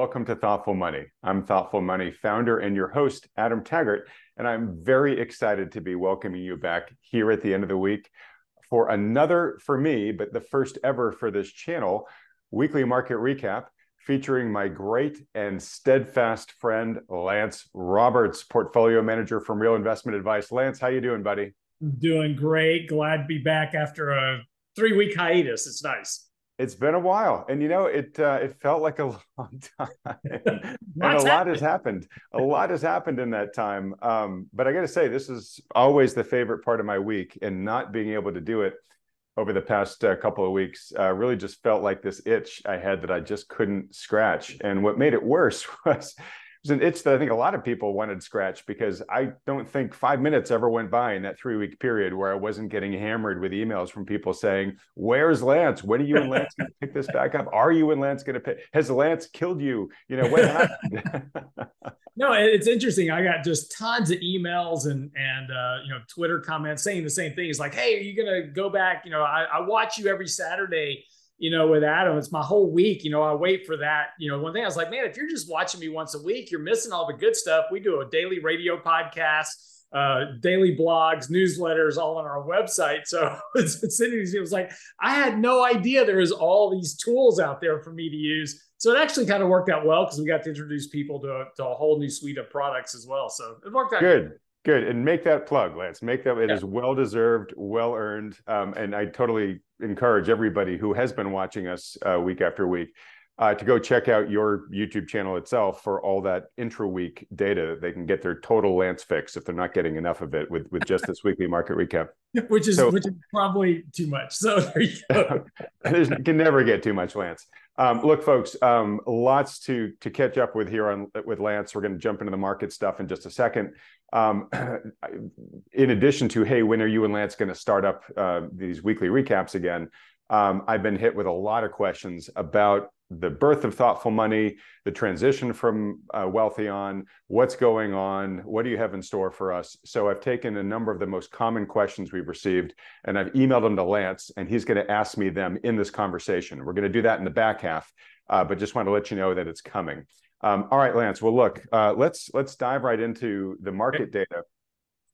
Welcome to Thoughtful Money. I'm Thoughtful Money founder and your host, Adam Taggart, and I'm very excited to be welcoming you back here at the end of the week for another, for me, but the first ever for this channel, weekly market recap featuring my great and steadfast friend Lance Roberts, portfolio manager from Real Investment Advice. Lance, how you doing, buddy? Doing great. Glad to be back after a three-week hiatus. It's nice. It's been a while, and you know it. Uh, it felt like a long time, and a lot has happened. A lot has happened in that time. Um, but I got to say, this is always the favorite part of my week, and not being able to do it over the past uh, couple of weeks uh, really just felt like this itch I had that I just couldn't scratch. And what made it worse was was an itch that I think a lot of people wanted scratched because I don't think five minutes ever went by in that three week period where I wasn't getting hammered with emails from people saying, Where's Lance? When are you and Lance going to pick this back up? Are you and Lance going to pick? Has Lance killed you? You know, what happened? no, it's interesting. I got just tons of emails and, and, uh, you know, Twitter comments saying the same thing. It's like, Hey, are you going to go back? You know, I, I watch you every Saturday you know, with Adam, it's my whole week. You know, I wait for that. You know, one thing I was like, man, if you're just watching me once a week, you're missing all the good stuff. We do a daily radio podcast, uh, daily blogs, newsletters, all on our website. So it was like, I had no idea there was all these tools out there for me to use. So it actually kind of worked out well because we got to introduce people to a, to a whole new suite of products as well. So it worked out good. Good. And make that plug, Lance. Make that, It yeah. is well deserved, well earned. Um, and I totally encourage everybody who has been watching us uh, week after week uh, to go check out your YouTube channel itself for all that intra week data that they can get their total Lance fix if they're not getting enough of it with, with just this weekly market recap. Which is so, which is probably too much. So there you go. you can never get too much Lance. Um, look, folks, um, lots to to catch up with here on with Lance. We're going to jump into the market stuff in just a second. Um, in addition to, hey, when are you and Lance going to start up uh, these weekly recaps again? Um, I've been hit with a lot of questions about the birth of thoughtful money, the transition from uh, Wealthion, what's going on, what do you have in store for us? So I've taken a number of the most common questions we've received and I've emailed them to Lance, and he's going to ask me them in this conversation. We're going to do that in the back half, uh, but just want to let you know that it's coming. Um, all right, Lance. Well, look, uh, let's let's dive right into the market data,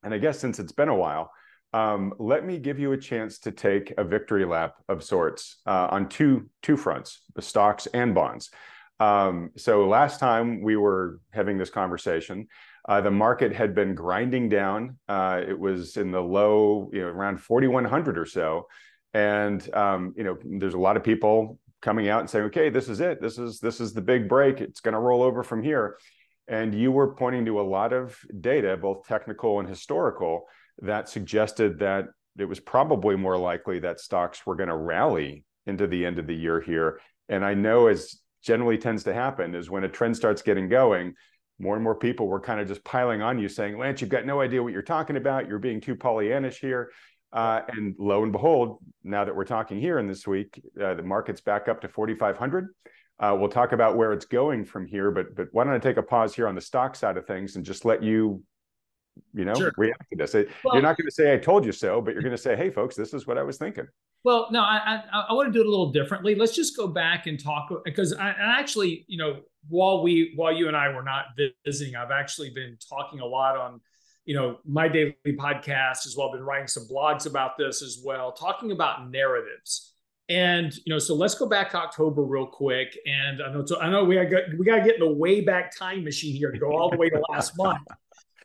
and I guess since it's been a while. Um, let me give you a chance to take a victory lap of sorts uh, on two two fronts, the stocks and bonds. Um, so last time we were having this conversation, uh, the market had been grinding down. Uh, it was in the low, you know, around 4,100 or so, and um, you know, there's a lot of people coming out and saying, "Okay, this is it. This is this is the big break. It's going to roll over from here." And you were pointing to a lot of data, both technical and historical, that suggested that it was probably more likely that stocks were going to rally into the end of the year here. And I know, as generally tends to happen, is when a trend starts getting going, more and more people were kind of just piling on you saying, Lance, you've got no idea what you're talking about. You're being too Pollyannish here. Uh, and lo and behold, now that we're talking here in this week, uh, the market's back up to 4,500. Uh, we'll talk about where it's going from here, but but why don't I take a pause here on the stock side of things and just let you you know, sure. react to this. Well, you're not going to say "I told you so," but you're going to say, "Hey, folks, this is what I was thinking." Well, no, I I, I want to do it a little differently. Let's just go back and talk because I, I actually, you know, while we while you and I were not visiting, I've actually been talking a lot on, you know, my daily podcast as well. I've been writing some blogs about this as well, talking about narratives. And you know, so let's go back to October real quick. And I know, so I know we got we got to get in the way back time machine here to go all the way to last month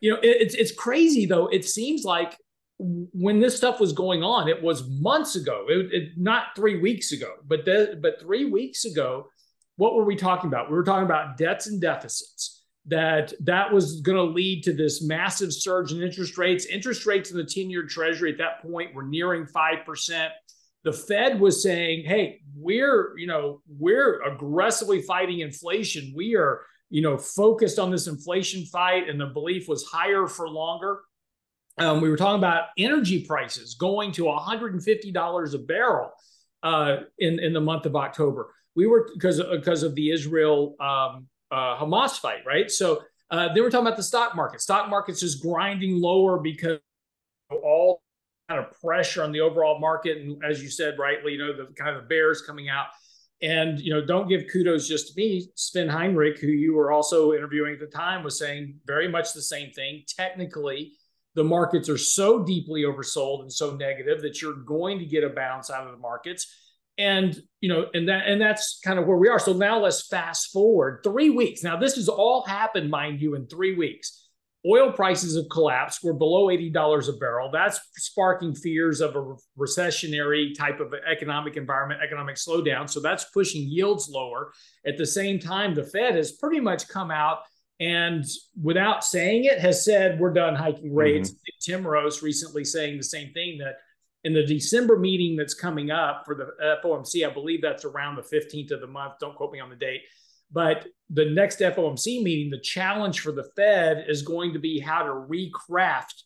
you know, it, it's it's crazy though. It seems like when this stuff was going on, it was months ago, it, it, not three weeks ago, but the, but three weeks ago, what were we talking about? We were talking about debts and deficits. That that was going to lead to this massive surge in interest rates. Interest rates in the ten-year Treasury at that point were nearing five percent. The Fed was saying, "Hey, we're you know we're aggressively fighting inflation. We are you know, focused on this inflation fight, and the belief was higher for longer. Um, we were talking about energy prices going to $150 a barrel uh, in in the month of October. We were because because of the Israel um, uh, Hamas fight, right? So uh, then we're talking about the stock market. Stock market's just grinding lower because all kind of pressure on the overall market, and as you said rightly, you know the kind of bears coming out. And you know, don't give kudos just to me. Sven Henrich, who you were also interviewing at the time, was saying very much the same thing. Technically, the markets are so deeply oversold and so negative that you're going to get a bounce out of the markets. And you know, and that and that's kind of where we are. So now let's fast forward three weeks. Now this has all happened, mind you, in three weeks. Oil prices have collapsed. We're below $80 a barrel. That's sparking fears of a recessionary type of economic environment, economic slowdown. So that's pushing yields lower. At the same time, the Fed has pretty much come out and without saying it has said we're done hiking rates. Mm-hmm. Timiraos recently saying the same thing that in the December meeting that's coming up for the FOMC, I believe that's around the 15th of the month. Don't quote me on the date but the next FOMC meeting, the challenge for the Fed is going to be how to recraft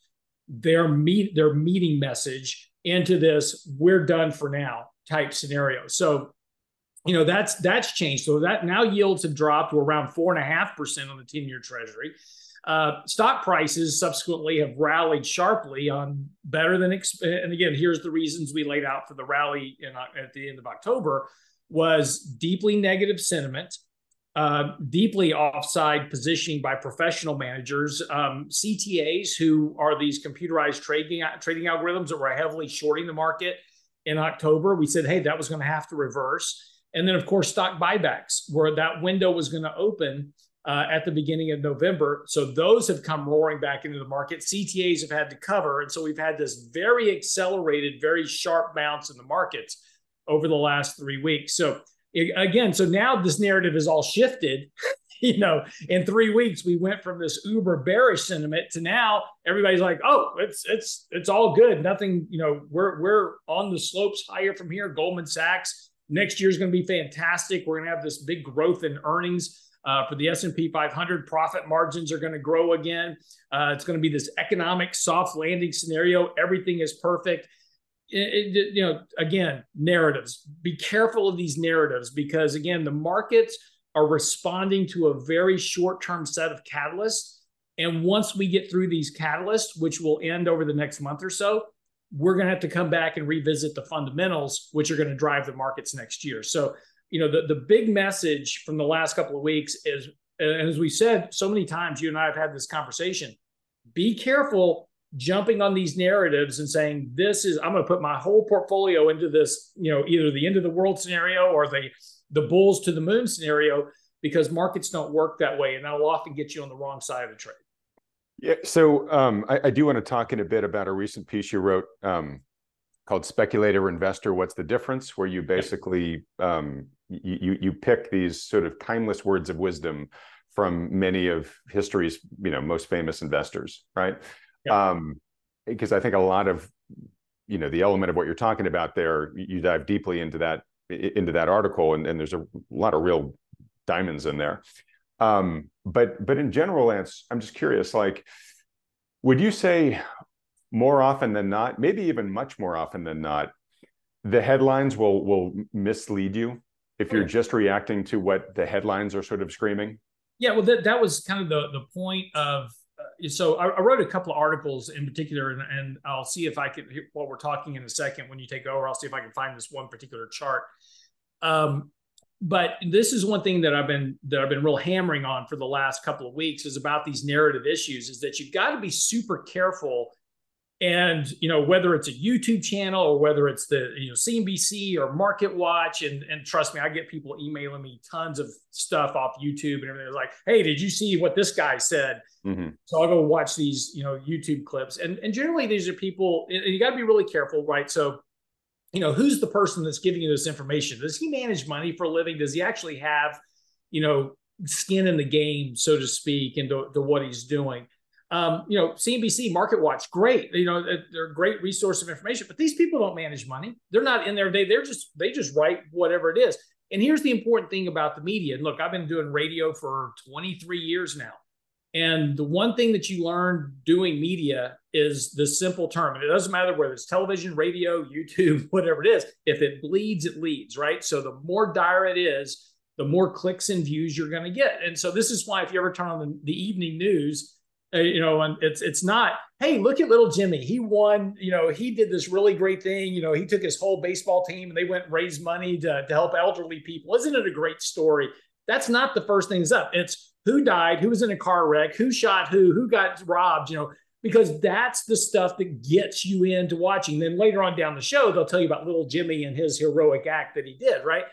their meet their meeting message into this "we're done for now" type scenario. So, you know that's that's changed. So that now yields have dropped to around four and a half percent on the ten-year Treasury. Uh, stock prices subsequently have rallied sharply on better than and again here's the reasons we laid out for the rally in, at the end of october was deeply negative sentiment uh, deeply offside positioning by professional managers, um, CTAs who are these computerized trading trading algorithms that were heavily shorting the market in October. We said, hey, that was going to have to reverse. And then, of course, stock buybacks, where that window was going to open uh, at the beginning of November. So those have come roaring back into the market. CTAs have had to cover. And so we've had this very accelerated, very sharp bounce in the markets over the last three weeks. So again, so now this narrative is all shifted. you know, in three weeks, we went from this uber bearish sentiment to now everybody's like, oh, it's it's it's all good. Nothing, you know, we're we're on the slopes higher from here. Goldman Sachs next year is going to be fantastic. We're going to have this big growth in earnings. Uh, for the S&P 500, profit margins are going to grow again. Uh, it's going to be this economic soft landing scenario. Everything is perfect it, it, you know, again, narratives. Be careful of these narratives because, again, the markets are responding to a very short term set of catalysts. And once we get through these catalysts, which will end over the next month or so, we're going to have to come back and revisit the fundamentals, which are going to drive the markets next year. So, you know, the, the big message from the last couple of weeks is, and as we said so many times, you and I have had this conversation be careful jumping on these narratives and saying this is i'm going to put my whole portfolio into this you know either the end of the world scenario or the the bulls to the moon scenario because markets don't work that way and that'll often get you on the wrong side of the trade. Yeah so um, I, I, do want to talk in a bit about a recent piece you wrote um, called speculator investor what's the difference where you basically um, you you pick these sort of timeless words of wisdom from many of history's you know most famous investors right yeah. um, because I think a lot of you know the element of what you're talking about there, you dive deeply into that into that article, and, and there's a lot of real diamonds in there. Um, but but in general, Lance, I'm just curious, like, would you say more often than not, maybe even much more often than not, the headlines will will mislead you if you're just reacting to what the headlines are sort of screaming? Yeah, well, that, that was kind of the the point of so I, I, wrote a couple of articles in particular, and, and, I'll see if I can, while we're talking in a second, when you take over, I'll see if I can find this one particular chart. Um, but this is one thing that I've been that I've been real hammering on for the last couple of weeks is about these narrative issues. Is that you've got to be super careful and you know whether it's a youtube channel or whether it's the you know cnbc or market watch and and trust me i get people emailing me tons of stuff off youtube and everything. Like hey did you see what this guy said? Mm-hmm. so i'll go watch these you know youtube clips. And and generally these are people and you got to be really careful right? So you know who's the person that's giving you this information? Does he manage money for a living? Does he actually have you know skin in the game so to speak into to what he's doing um, you know, CNBC, Market Watch, great. You know, they're a great resource of information, but these people don't manage money. They're not in there. They they're just they just write whatever it is. And here's the important thing about the media. And look, I've been doing radio for 23 years now. And the one thing that you learn doing media is the simple term. And it doesn't matter whether it's television, radio, YouTube, whatever it is. If it bleeds, it leads, right? So the more dire it is, the more clicks and views you're going to get. And so this is why if you ever turn on the, the evening news, Uh, you know, and it's it's not. Hey, look at little Jimmy. He won. You know, he did this really great thing. You know, he took his whole baseball team and they went and raised money to to help elderly people. Isn't it a great story? That's not the first things up. It's who died, who was in a car wreck, who shot who, who got robbed. You know, because that's the stuff that gets you into watching. Then later on down the show, they'll tell you about little Jimmy and his heroic act that he did. Right.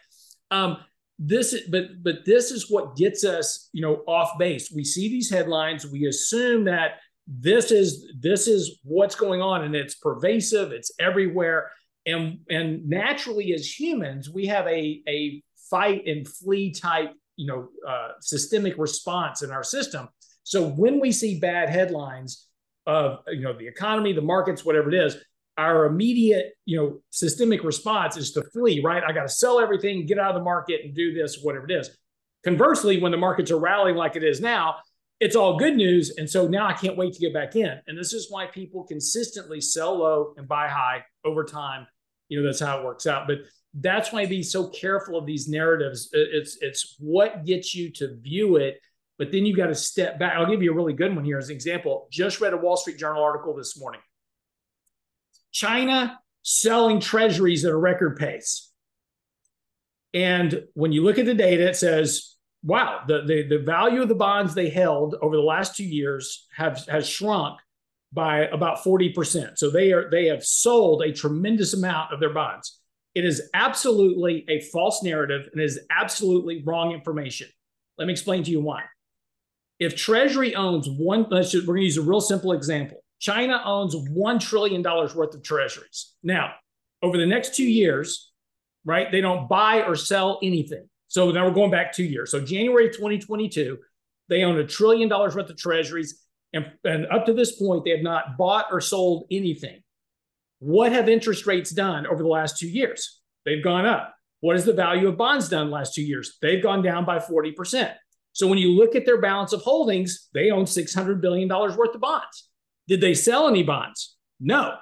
Um, this but but this is what gets us you know off base. We see these headlines. We assume that this is this is what's going on and it's pervasive it's everywhere. And and naturally as humans we have a a fight and flee type you know uh, systemic response in our system. So when we see bad headlines of you know the economy the markets whatever it is our immediate, you know, systemic response is to flee, right? I got to sell everything, get out of the market and do this, whatever it is. Conversely, when the markets are rallying like it is now, it's all good news. And so now I can't wait to get back in. And this is why people consistently sell low and buy high over time. You know, that's how it works out. But that's why I be so careful of these narratives. It's it's what gets you to view it, but then you got to step back. I'll give you a really good one here as an example. Just read a Wall Street Journal article this morning China selling treasuries at a record pace. And when you look at the data, it says, wow, the, the, the value of the bonds they held over the last two years have has shrunk by about 40%. So they are they have sold a tremendous amount of their bonds. It is absolutely a false narrative and is absolutely wrong information. Let me explain to you why. If Treasury owns one, let's just, we're going to use a real simple example. China owns $1 trillion worth of treasuries. Now, over the next two years, right, they don't buy or sell anything. So now we're going back two years. So January 2022, they own a trillion dollars worth of treasuries. And, and up to this point, they have not bought or sold anything. What have interest rates done over the last two years? They've gone up. What has the value of bonds done last two years? They've gone down by 40%. So when you look at their balance of holdings, they own $600 billion worth of bonds. Did they sell any bonds? No.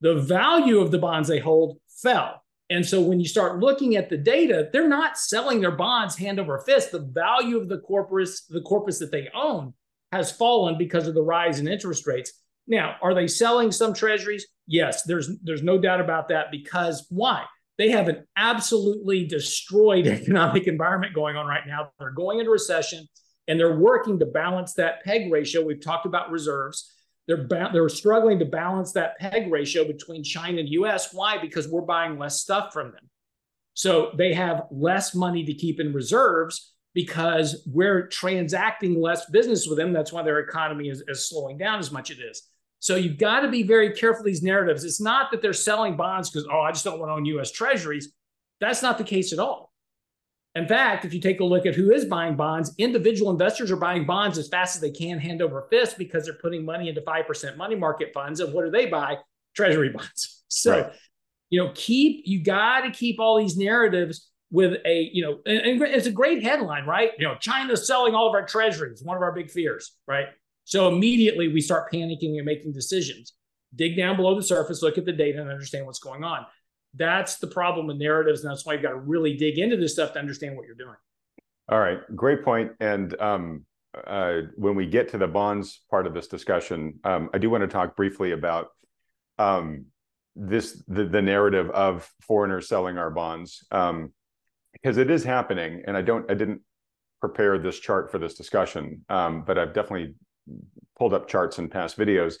The value of the bonds they hold fell. And so when you start looking at the data, they're not selling their bonds hand over fist. The value of the corpus, the corpus that they own has fallen because of the rise in interest rates. Now, are they selling some treasuries? Yes, there's there's no doubt about that because why? They have an absolutely destroyed economic environment going on right now. They're going into recession and they're working to balance that peg ratio. We've talked about reserves. They're ba- they're struggling to balance that peg ratio between China and US. Why? Because we're buying less stuff from them. So they have less money to keep in reserves because we're transacting less business with them. That's why their economy is, is slowing down as much as it is. So you've got to be very careful these narratives. It's not that they're selling bonds because, oh, I just don't want to own US treasuries. That's not the case at all. In fact, if you take a look at who is buying bonds, individual investors are buying bonds as fast as they can, hand over fist, because they're putting money into 5% money market funds. And what do they buy? Treasury bonds. So, right. you know, keep, you got to keep all these narratives with a, you know, and, and it's a great headline, right? You know, China's selling all of our treasuries, one of our big fears, right? So immediately we start panicking and making decisions. Dig down below the surface, look at the data, and understand what's going on. That's the problem with narratives, and that's why you've got to really dig into this stuff to understand what you're doing. All right, great point. And um, uh, when we get to the bonds part of this discussion, um, I do want to talk briefly about um, this the, the narrative of foreigners selling our bonds um, because it is happening. And I don't I didn't prepare this chart for this discussion, um, but I've definitely pulled up charts in past videos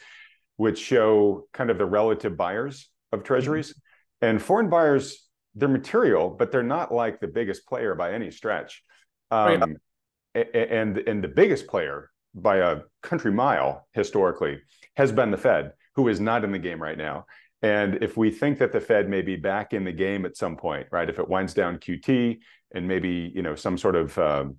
which show kind of the relative buyers of treasuries. Mm-hmm. And foreign buyers, they're material, but they're not like the biggest player by any stretch. Um, and and the biggest player by a country mile historically has been the Fed, who is not in the game right now. And if we think that the Fed may be back in the game at some point, right? If it winds down QT and maybe you know some sort of um,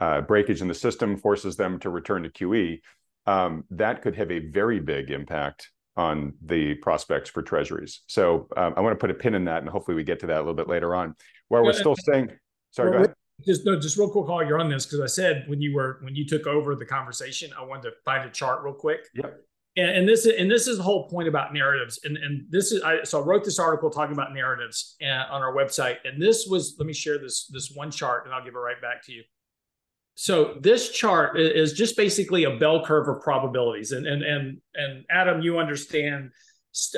uh, breakage in the system forces them to return to QE, um, that could have a very big impact on the prospects for treasuries. So um, I want to put a pin in that, and hopefully we get to that a little bit later on. Where we're still saying, sorry, well, go ahead. Just no, just real quick while you're on this, because I said when you were when you took over the conversation, I wanted to find a chart real quick. Yep. And, and this and this is the whole point about narratives. And and this is I so I wrote this article talking about narratives uh, on our website. And this was let me share this this one chart, and I'll give it right back to you. So this chart is just basically a bell curve of probabilities, and and and and Adam, you understand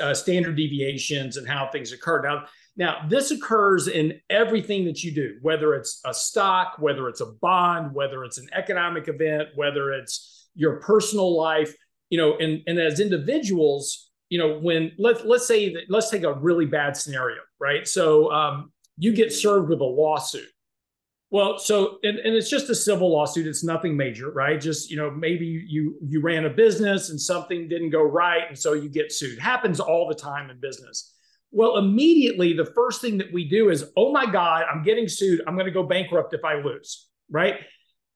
uh, standard deviations and how things occur. Now, now this occurs in everything that you do, whether it's a stock, whether it's a bond, whether it's an economic event, whether it's your personal life. You know, and and as individuals, you know, when let's let's say that let's take a really bad scenario, right? So um, you get served with a lawsuit. Well, so and, and it's just a civil lawsuit. It's nothing major, right? Just you know, maybe you you ran a business and something didn't go right, and so you get sued. Happens all the time in business. Well, immediately the first thing that we do is, oh my God, I'm getting sued. I'm going to go bankrupt if I lose, right?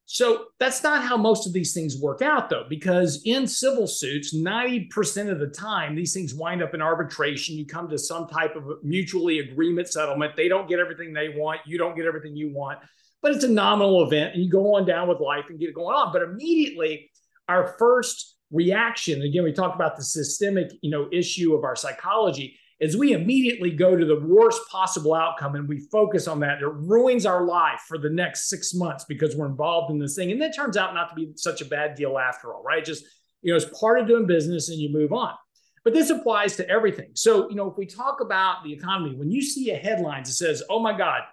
So that's not how most of these things work out, though, because in civil suits, 90% of the time, these things wind up in arbitration. You come to some type of mutually agreement settlement. They don't get everything they want. You don't get everything you want, but it's a nominal event and you go on down with life and get it going on. But immediately, our first reaction, again, we talked about the systemic, you know, issue of our psychology is we immediately go to the worst possible outcome and we focus on that. It ruins our life for the next six months because we're involved in this thing. And that turns out not to be such a bad deal after all, right? Just, you know, it's part of doing business and you move on. But this applies to everything. So, you know, if we talk about the economy, when you see a headline that says, oh my God,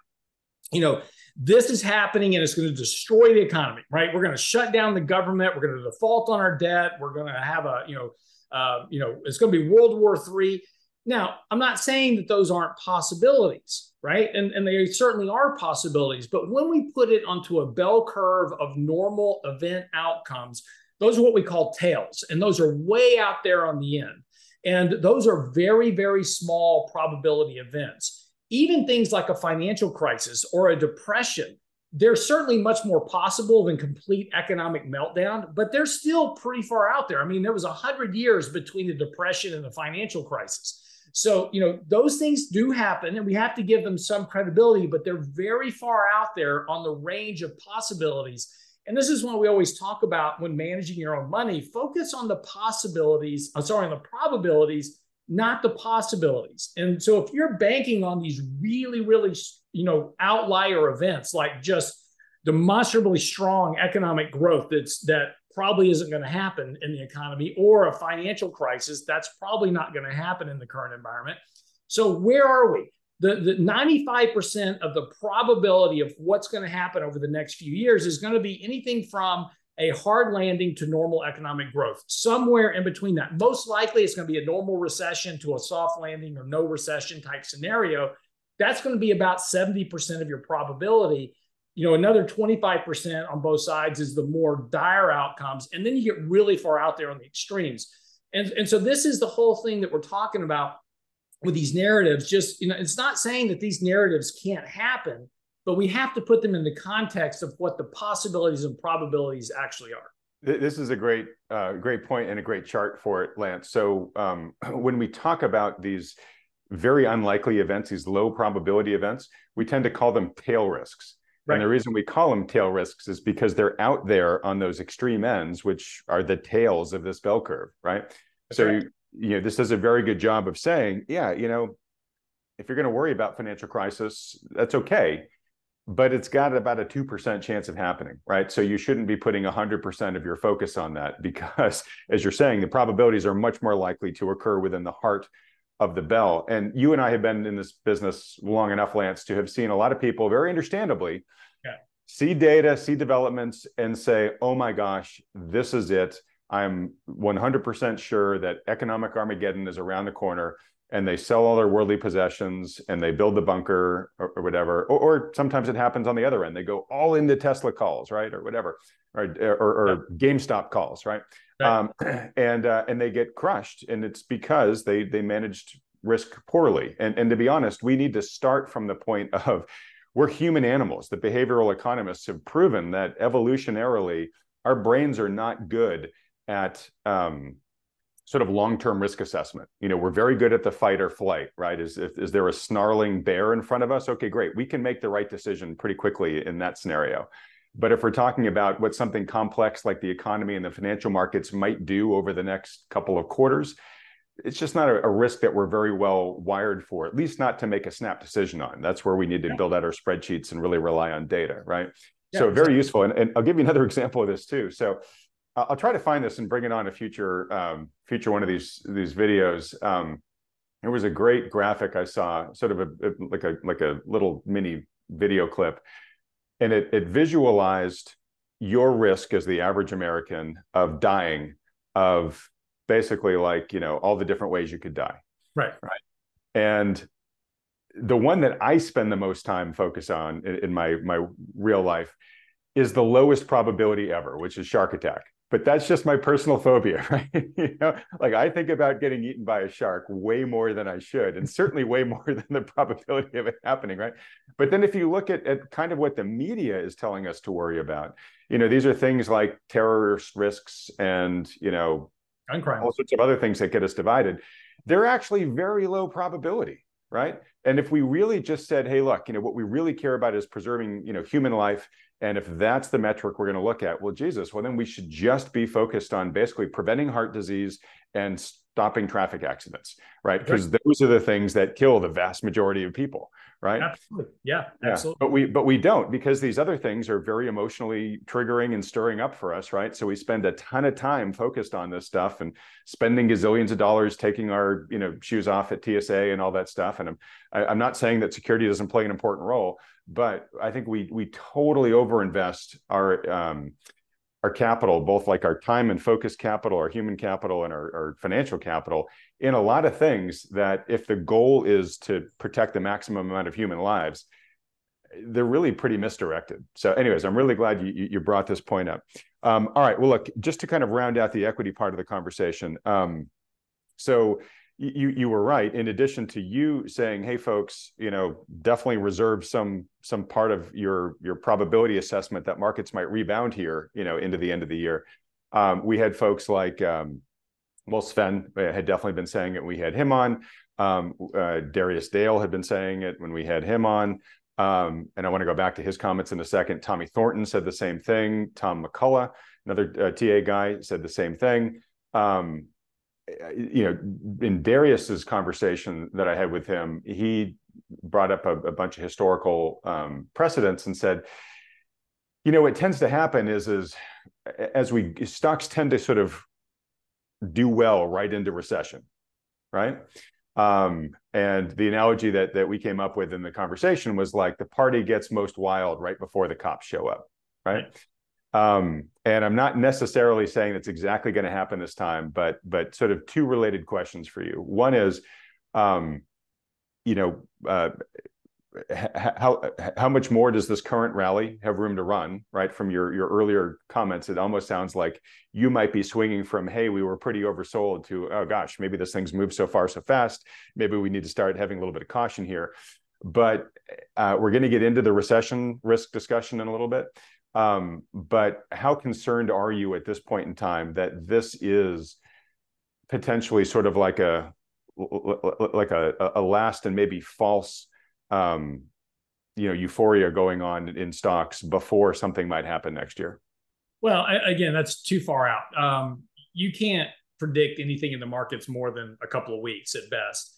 you know, this is happening and it's going to destroy the economy, right? We're going to shut down the government. We're going to default on our debt. We're going to have a, you know, uh, you know, it's going to be World War Three now, I'm not saying that those aren't possibilities, right? And, and they certainly are possibilities. But when we put it onto a bell curve of normal event outcomes, those are what we call tails. And those are way out there on the end. And those are very, very small probability events. Even things like a financial crisis or a depression, they're certainly much more possible than complete economic meltdown, but they're still pretty far out there. I mean, there was 100 years between the depression and the financial crisis. So, you know, those things do happen and we have to give them some credibility, but they're very far out there on the range of possibilities. And this is what we always talk about when managing your own money. Focus on the possibilities, I'm sorry, on the probabilities, not the possibilities. And so if you're banking on these really, really, you know, outlier events like just demonstrably strong economic growth that's that probably isn't going to happen in the economy or a financial crisis that's probably not going to happen in the current environment so where are we the, the 95% of the probability of what's going to happen over the next few years is going to be anything from a hard landing to normal economic growth somewhere in between that most likely it's going to be a normal recession to a soft landing or no recession type scenario that's going to be about 70% of your probability you know, another 25% on both sides is the more dire outcomes. And then you get really far out there on the extremes. And, and so this is the whole thing that we're talking about with these narratives. Just, you know, it's not saying that these narratives can't happen, but we have to put them in the context of what the possibilities and probabilities actually are. This is a great, uh, great point and a great chart for it, Lance. So um, when we talk about these very unlikely events, these low probability events, we tend to call them tail risks. Right. And the reason we call them tail risks is because they're out there on those extreme ends, which are the tails of this bell curve, right? That's so, right. You, you know, this does a very good job of saying, yeah, you know, if you're going to worry about financial crisis, that's okay, but it's got about a 2% chance of happening, right? So you shouldn't be putting 100% of your focus on that because, as you're saying, the probabilities are much more likely to occur within the heart of the bell. And you and I have been in this business long enough, Lance, to have seen a lot of people very understandably yeah. see data, see developments, and say, oh my gosh, this is it. I'm 100% sure that economic Armageddon is around the corner. And they sell all their worldly possessions and they build the bunker or, or whatever. Or, or, sometimes it happens on the other end. They go all into Tesla calls, right? Or whatever, or, or, or yeah. GameStop calls, right? Right. Um, and uh, and they get crushed, and it's because they they managed risk poorly. And and to be honest, we need to start from the point of we're human animals. The behavioral economists have proven that evolutionarily our brains are not good at um, sort of long-term risk assessment. You know, we're very good at the fight or flight, right? Is is there a snarling bear in front of us? Okay, great. We can make the right decision pretty quickly in that scenario. But if we're talking about what something complex like the economy and the financial markets might do over the next couple of quarters, it's just not a, a, risk that we're very well wired for, at least not to make a snap decision on. That's where we need to build out our spreadsheets and really rely on data, right? Yeah, so very useful. And, and I'll give you another example of this too. So I'll try to find this and bring it on a future um, future one of these these videos. Um, there was a great graphic I saw, sort of a, a, like a like a little mini video clip, and it it visualized your risk as the average American of dying of basically like you know all the different ways you could die. Right. Right. And the one that I spend the most time focus on in, in my my real life is the lowest probability ever, which is shark attack but that's just my personal phobia, right? you know, like I think about getting eaten by a shark way more than I should, and certainly way more than the probability of it happening, right? But then if you look at, at kind of what the media is telling us to worry about, you know, these are things like terrorist risks and, you know, gun crime, all sorts of other things that get us divided. They're actually very low probability, right? And if we really just said, hey, look, you know, what we really care about is preserving, you know, human life and if that's the metric we're going to look at, well, Jesus, well, then we should just be focused on basically preventing heart disease and stopping traffic accidents, right? Because right. those are the things that kill the vast majority of people, right? Absolutely. Yeah, yeah, absolutely. But we but we don't because these other things are very emotionally triggering and stirring up for us, right? So we spend a ton of time focused on this stuff and spending gazillions of dollars taking our, you know, shoes off at TSA and all that stuff. And I'm I, am i am not saying that security doesn't play an important role, but I think we we totally overinvest our um, our capital, both like our time and focus capital, our human capital, and our, our, financial capital, in a lot of things that if the goal is to protect the maximum amount of human lives, they're really pretty misdirected. So, anyways, I'm really glad you you brought this point up. Um, all right, well, look, just to kind of round out the equity part of the conversation. Um, so you you were right. In addition to you saying hey folks you know definitely reserve some some part of your your probability assessment that markets might rebound here you know into the end of the year um, we had folks like um, well sven uh, had definitely been saying it we had him on. Um, uh, darius dale had been saying it when we had him on. Um, and i want to go back to his comments in a second. Tommy thornton said the same thing. Tom mcclellan another uh, ta guy said the same thing. Um, you know, in Darius's conversation that I had with him, he brought up a, a bunch of historical um, precedents and said, you know, what tends to happen is, is as we stocks tend to sort of do well right into recession, right? Um, and the analogy that that we came up with in the conversation was like the party gets most wild right before the cops show up, right? Um, and I'm not necessarily saying it's exactly going to happen this time, but but sort of two related questions for you. One is, um, you know, uh, how how much more does this current rally have room to run? Right from your your earlier comments, it almost sounds like you might be swinging from hey, we were pretty oversold to oh gosh, maybe this thing's moved so far so fast. Maybe we need to start having a little bit of caution here. But uh, we're going to get into the recession risk discussion in a little bit. Um, but how concerned are you at this point in time that this is potentially sort of like a like a, a last and maybe false um, you know euphoria going on in stocks before something might happen next year? Well again that's too far out. Um, you can't predict anything in the markets more than a couple of weeks at best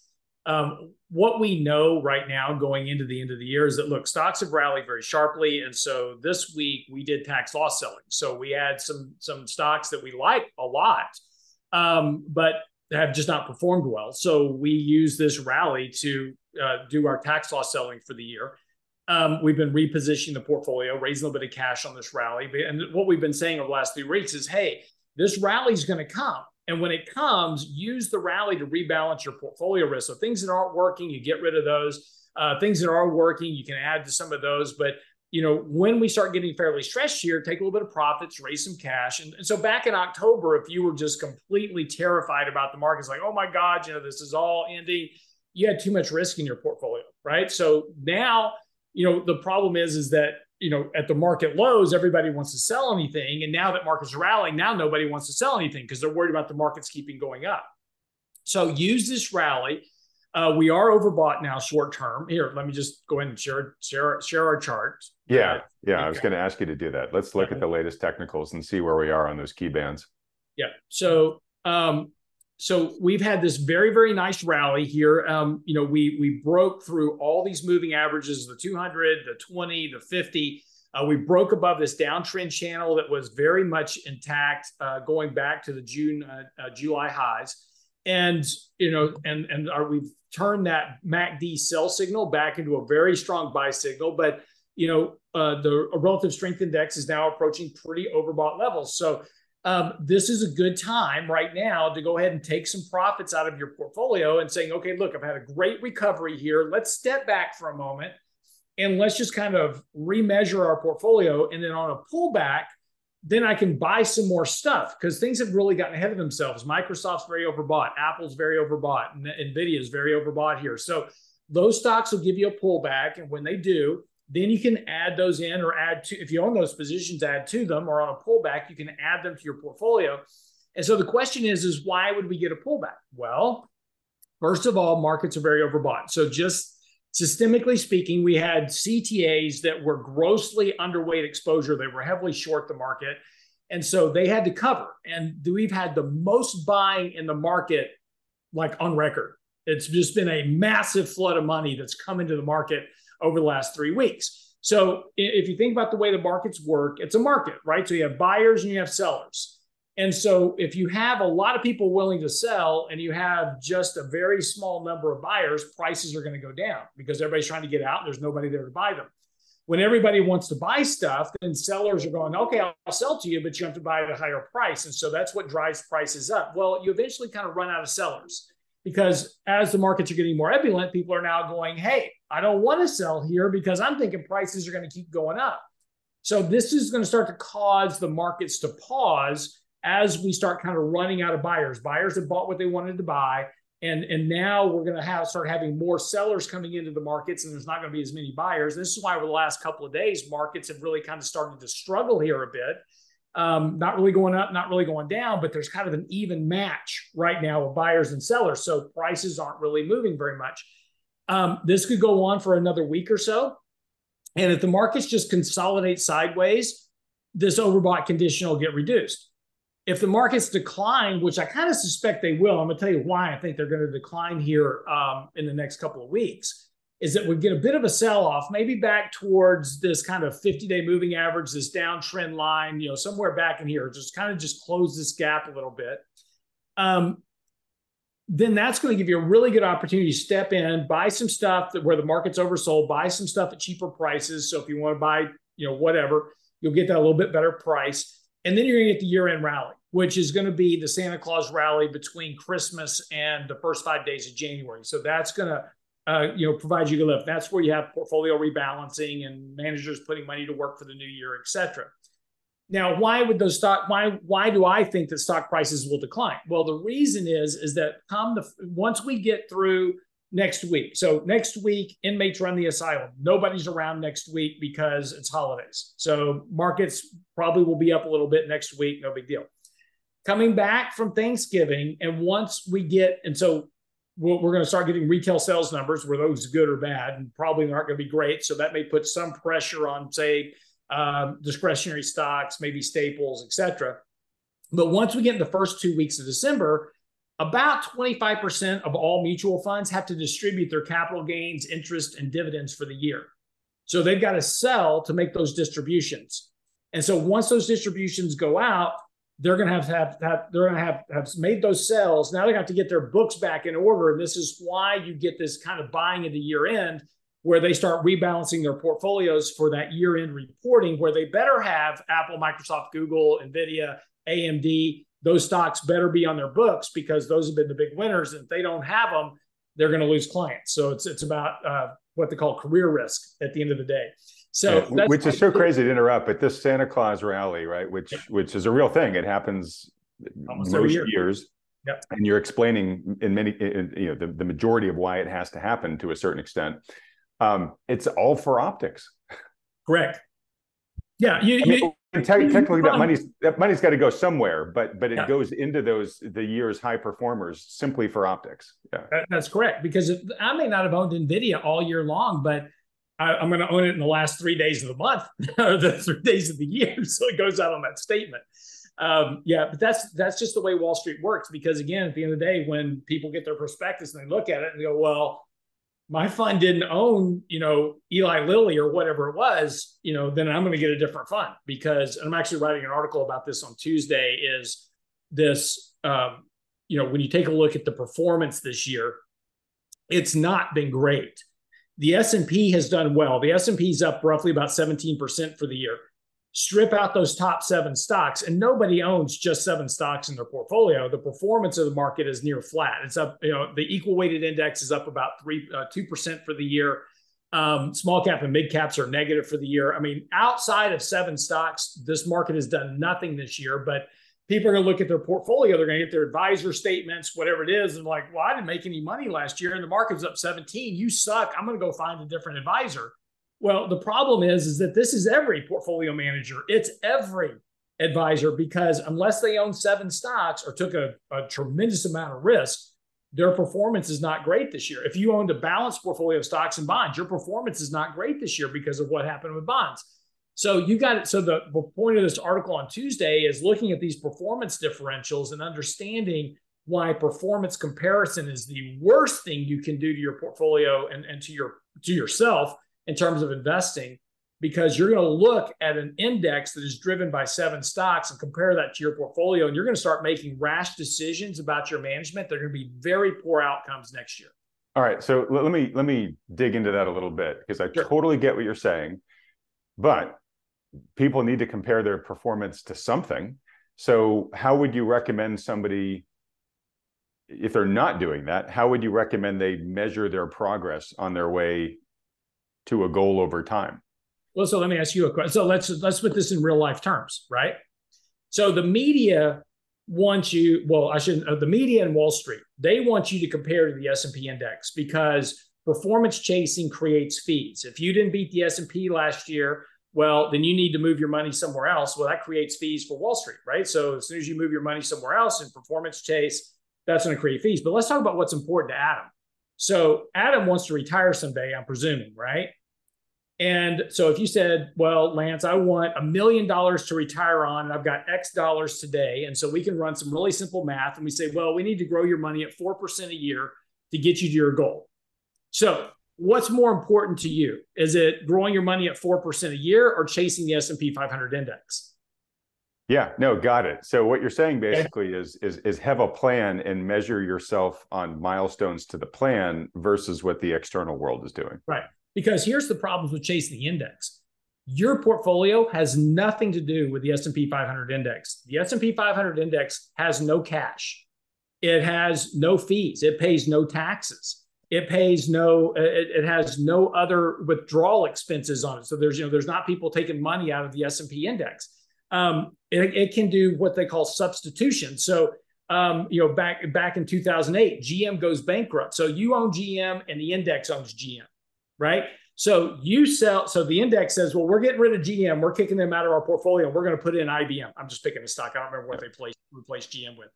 um, what we know right now going into the end of the year is that look, stocks have rallied very sharply, and so this week we did tax loss selling. So we had some some stocks that we like a lot, um, but have just not performed well. So we use this rally to uh, do our tax loss selling for the year. Um, we've been repositioning the portfolio, raising a little bit of cash on this rally. And what we've been saying over the last three weeks is, hey, this rally is going to come. And when it comes, use the rally to rebalance your portfolio risk. So things that aren't working, you get rid of those. Uh, things that are working, you can add to some of those. But you know, when we start getting fairly stressed here, take a little bit of profits, raise some cash. And, and, so back in October, if you were just completely terrified about the markets, like, oh my God, you know, this is all ending, you had too much risk in your portfolio, right? So now, you know, the problem is, is that you know, at the market lows, everybody wants to sell anything. And now that markets are rallying, now nobody wants to sell anything because they're worried about the markets keeping going up. So use this rally. Uh, we are overbought now short term. Here, let me just go ahead and share share share our chart. Yeah, uh, yeah. I was going to ask you to do that. Let's look at the latest technicals and see where we are on those key bands. Yeah. So um, so we've had this very very nice rally here um, you know we we broke through all these moving averages the 200 the 20 the 50 Uh, we broke above this downtrend channel that was very much intact, uh, going back to the June, uh, uh July highs, and you know, and and are, we've turned that MACD sell signal back into a very strong buy signal. But you know, uh, the relative strength index is now approaching pretty overbought levels. So um, this is a good time right now to go ahead and take some profits out of your portfolio and saying, okay, look, I've had a great recovery here. Let's step back for a moment and let's just kind of remeasure our portfolio. And then on a pullback, then I can buy some more stuff because things have really gotten ahead of themselves. Microsoft's very overbought, Apple's very overbought, and Nvidia is very overbought here. So those stocks will give you a pullback, and when they do, then you can add those in or add to if you own those positions, add to them, or on a pullback, you can add them to your portfolio. And so the question is, is why would we get a pullback? Well, first of all, markets are very overbought. So just systemically speaking, we had CTAs that were grossly underweight exposure. They were heavily short the market. And so they had to cover. And we've had the most buying in the market, like on record. It's just been a massive flood of money that's come into the market over the last three weeks. So if you think about the way the markets work, it's a market, right? So you have buyers and you have sellers. And so if you have a lot of people willing to sell and you have just a very small number of buyers, prices are going to go down because everybody's trying to get out there's nobody there to buy them. When everybody wants to buy stuff, then sellers are going, okay, I'll sell to you, but you have to buy at a higher price. And so that's what drives prices up. Well, you eventually kind of run out of sellers because as the markets are getting more ebullient, people are now going, hey, I don't want to sell here because I'm thinking prices are going to keep going up. So this is going to start to cause the markets to pause as we start kind of running out of buyers, buyers have bought what they wanted to buy. And, and now we're going to have start having more sellers coming into the markets, and there's not going to be as many buyers. This is why over the last couple of days, markets have really kind of started to struggle here a bit. Um, not really going up, not really going down, but there's kind of an even match right now of buyers and sellers. So prices aren't really moving very much. Um, this could go on for another week or so. And if the markets just consolidate sideways, this overbought condition will get reduced if the markets decline, which I kind of suspect they will, I'm going to tell you why I think they're going to decline here um, in the next couple of weeks, is that we get a bit of a sell off, maybe back towards this kind of 50 day moving average, this downtrend line, you know, somewhere back in here, just kind of just close this gap a little bit. Um, then that's going to give you a really good opportunity to step in, buy some stuff that where the market's oversold, buy some stuff at cheaper prices. So if you want to buy, you know, whatever, you'll get that a little bit better price. And then you're going to get the year end rally which is going to be the Santa Claus rally between Christmas and the first five days of January. So that's going to uh, you know provides you a lift. That's where you have portfolio rebalancing and managers putting money to work for the new year, et cetera. Now, why would those stock? Why why do I think that stock prices will decline? Well, the reason is is that come the once we get through next week. So next week, inmates run the asylum. Nobody's around next week because it's holidays. So markets probably will be up a little bit next week. No big deal coming back from Thanksgiving, and once we get, and so we're, we're going to start getting retail sales numbers, were those good or bad, and probably aren't going to be great. So that may put some pressure on, say, um, discretionary stocks, maybe staples, etc. But once we get in the first two weeks of December, about 25% of all mutual funds have to distribute their capital gains, interest, and dividends for the year. So they've got to sell to make those distributions. And so once those distributions go out, they're going to have to have, have they're going to have have made those sales. Now they have to get their books back in order, and this is why you get this kind of buying at the year end, where they start rebalancing their portfolios for that year end reporting, where they better have Apple, Microsoft, Google, Nvidia, AMD. Those stocks better be on their books because those have been the big winners. And if they don't have them, they're going to lose clients. So it's it's about uh, what they call career risk at the end of the day. So yeah, which is so crazy to interrupt, but this Santa Claus rally, right? Which yeah. which is a real thing. It happens Almost most year. years. Yep. And you're explaining in many, in, you know, the, the majority of why it has to happen to a certain extent. Um, it's all for optics. Correct. Yeah. You, I mean, you, technically, that money's that money's got to go somewhere, but but it yeah. goes into those the year's high performers simply for optics. Yeah, that's correct. Because I may not have owned Nvidia all year long, but I, am going to own it in the last three days of the month, or the three days of the year. So it goes out on that statement. Um, yeah, but that's that's just the way Wall Street works. Because again, at the end of the day, when people get their prospectus and they look at it and go, "Well, my fund didn't own, you know, Eli Lilly or whatever it was, you know, then I'm going to get a different fund because I'm actually writing an article about this on Tuesday. Is this, um, you know, when you take a look at the performance this year, it's not been great. The S&P has done well. The S&P is up roughly about 17% for the year strip out those top seven stocks, and nobody owns just seven stocks in their portfolio. The performance of the market is near flat. It's up, you know, the equal weighted index is up about three, uh, 2% for the year. Um, small cap and mid caps are negative for the year. I mean, outside of seven stocks, this market has done nothing this year, but people are going to look at their portfolio. They're going to get their advisor statements, whatever it is, and like, well, I didn't make any money last year and the market's up 17. You suck. I'm going to go find a different advisor. Well, the problem is, is that this is every portfolio manager. It's every advisor because unless they own seven stocks or took a, a tremendous amount of risk, their performance is not great this year. If you owned a balanced portfolio of stocks and bonds, your performance is not great this year because of what happened with bonds. So you got it. So the, the point of this article on Tuesday is looking at these performance differentials and understanding why performance comparison is the worst thing you can do to your portfolio and, and to your to yourself in terms of investing because you're going to look at an index that is driven by seven stocks and compare that to your portfolio and you're going to start making rash decisions about your management they're going to be very poor outcomes next year all right so let me let me dig into that a little bit because i sure. totally get what you're saying but people need to compare their performance to something so how would you recommend somebody if they're not doing that how would you recommend they measure their progress on their way to a goal over time. Well, so let me ask you a question. So let's let's put this in real life terms, right? So the media wants you. Well, I shouldn't. Uh, the media and Wall Street they want you to compare to the S and P index because performance chasing creates fees. If you didn't beat the S and P last year, well, then you need to move your money somewhere else. Well, that creates fees for Wall Street, right? So as soon as you move your money somewhere else in performance chase, that's going to create fees. But let's talk about what's important to Adam. So Adam wants to retire someday, I'm presuming, right? And so if you said, well, Lance, I want a million dollars to retire on, and I've got X dollars today. And so we can run some really simple math and we say, well, we need to grow your money at 4% a year to get you to your goal. So what's more important to you? Is it growing your money at 4% a year or chasing the S&P 500 index? Yeah, no, got it. So what you're saying basically okay. is is is have a plan and measure yourself on milestones to the plan versus what the external world is doing. Right. Because here's the problems with chasing the index. Your portfolio has nothing to do with the S&P 500 index. The S&P 500 index has no cash. It has no fees. It pays no taxes. It pays no. It, it has no other withdrawal expenses on it. So there's you know there's not people taking money out of the S&P index. Um, it, it can do what they call substitution. So um, you know, back back in 2008, GM goes bankrupt. So you own GM and the index owns GM right? So you sell, so the index says, well, we're getting rid of GM, we're kicking them out of our portfolio, we're going to put in IBM. I'm just picking a stock. I don't remember what they placed, replaced GM with,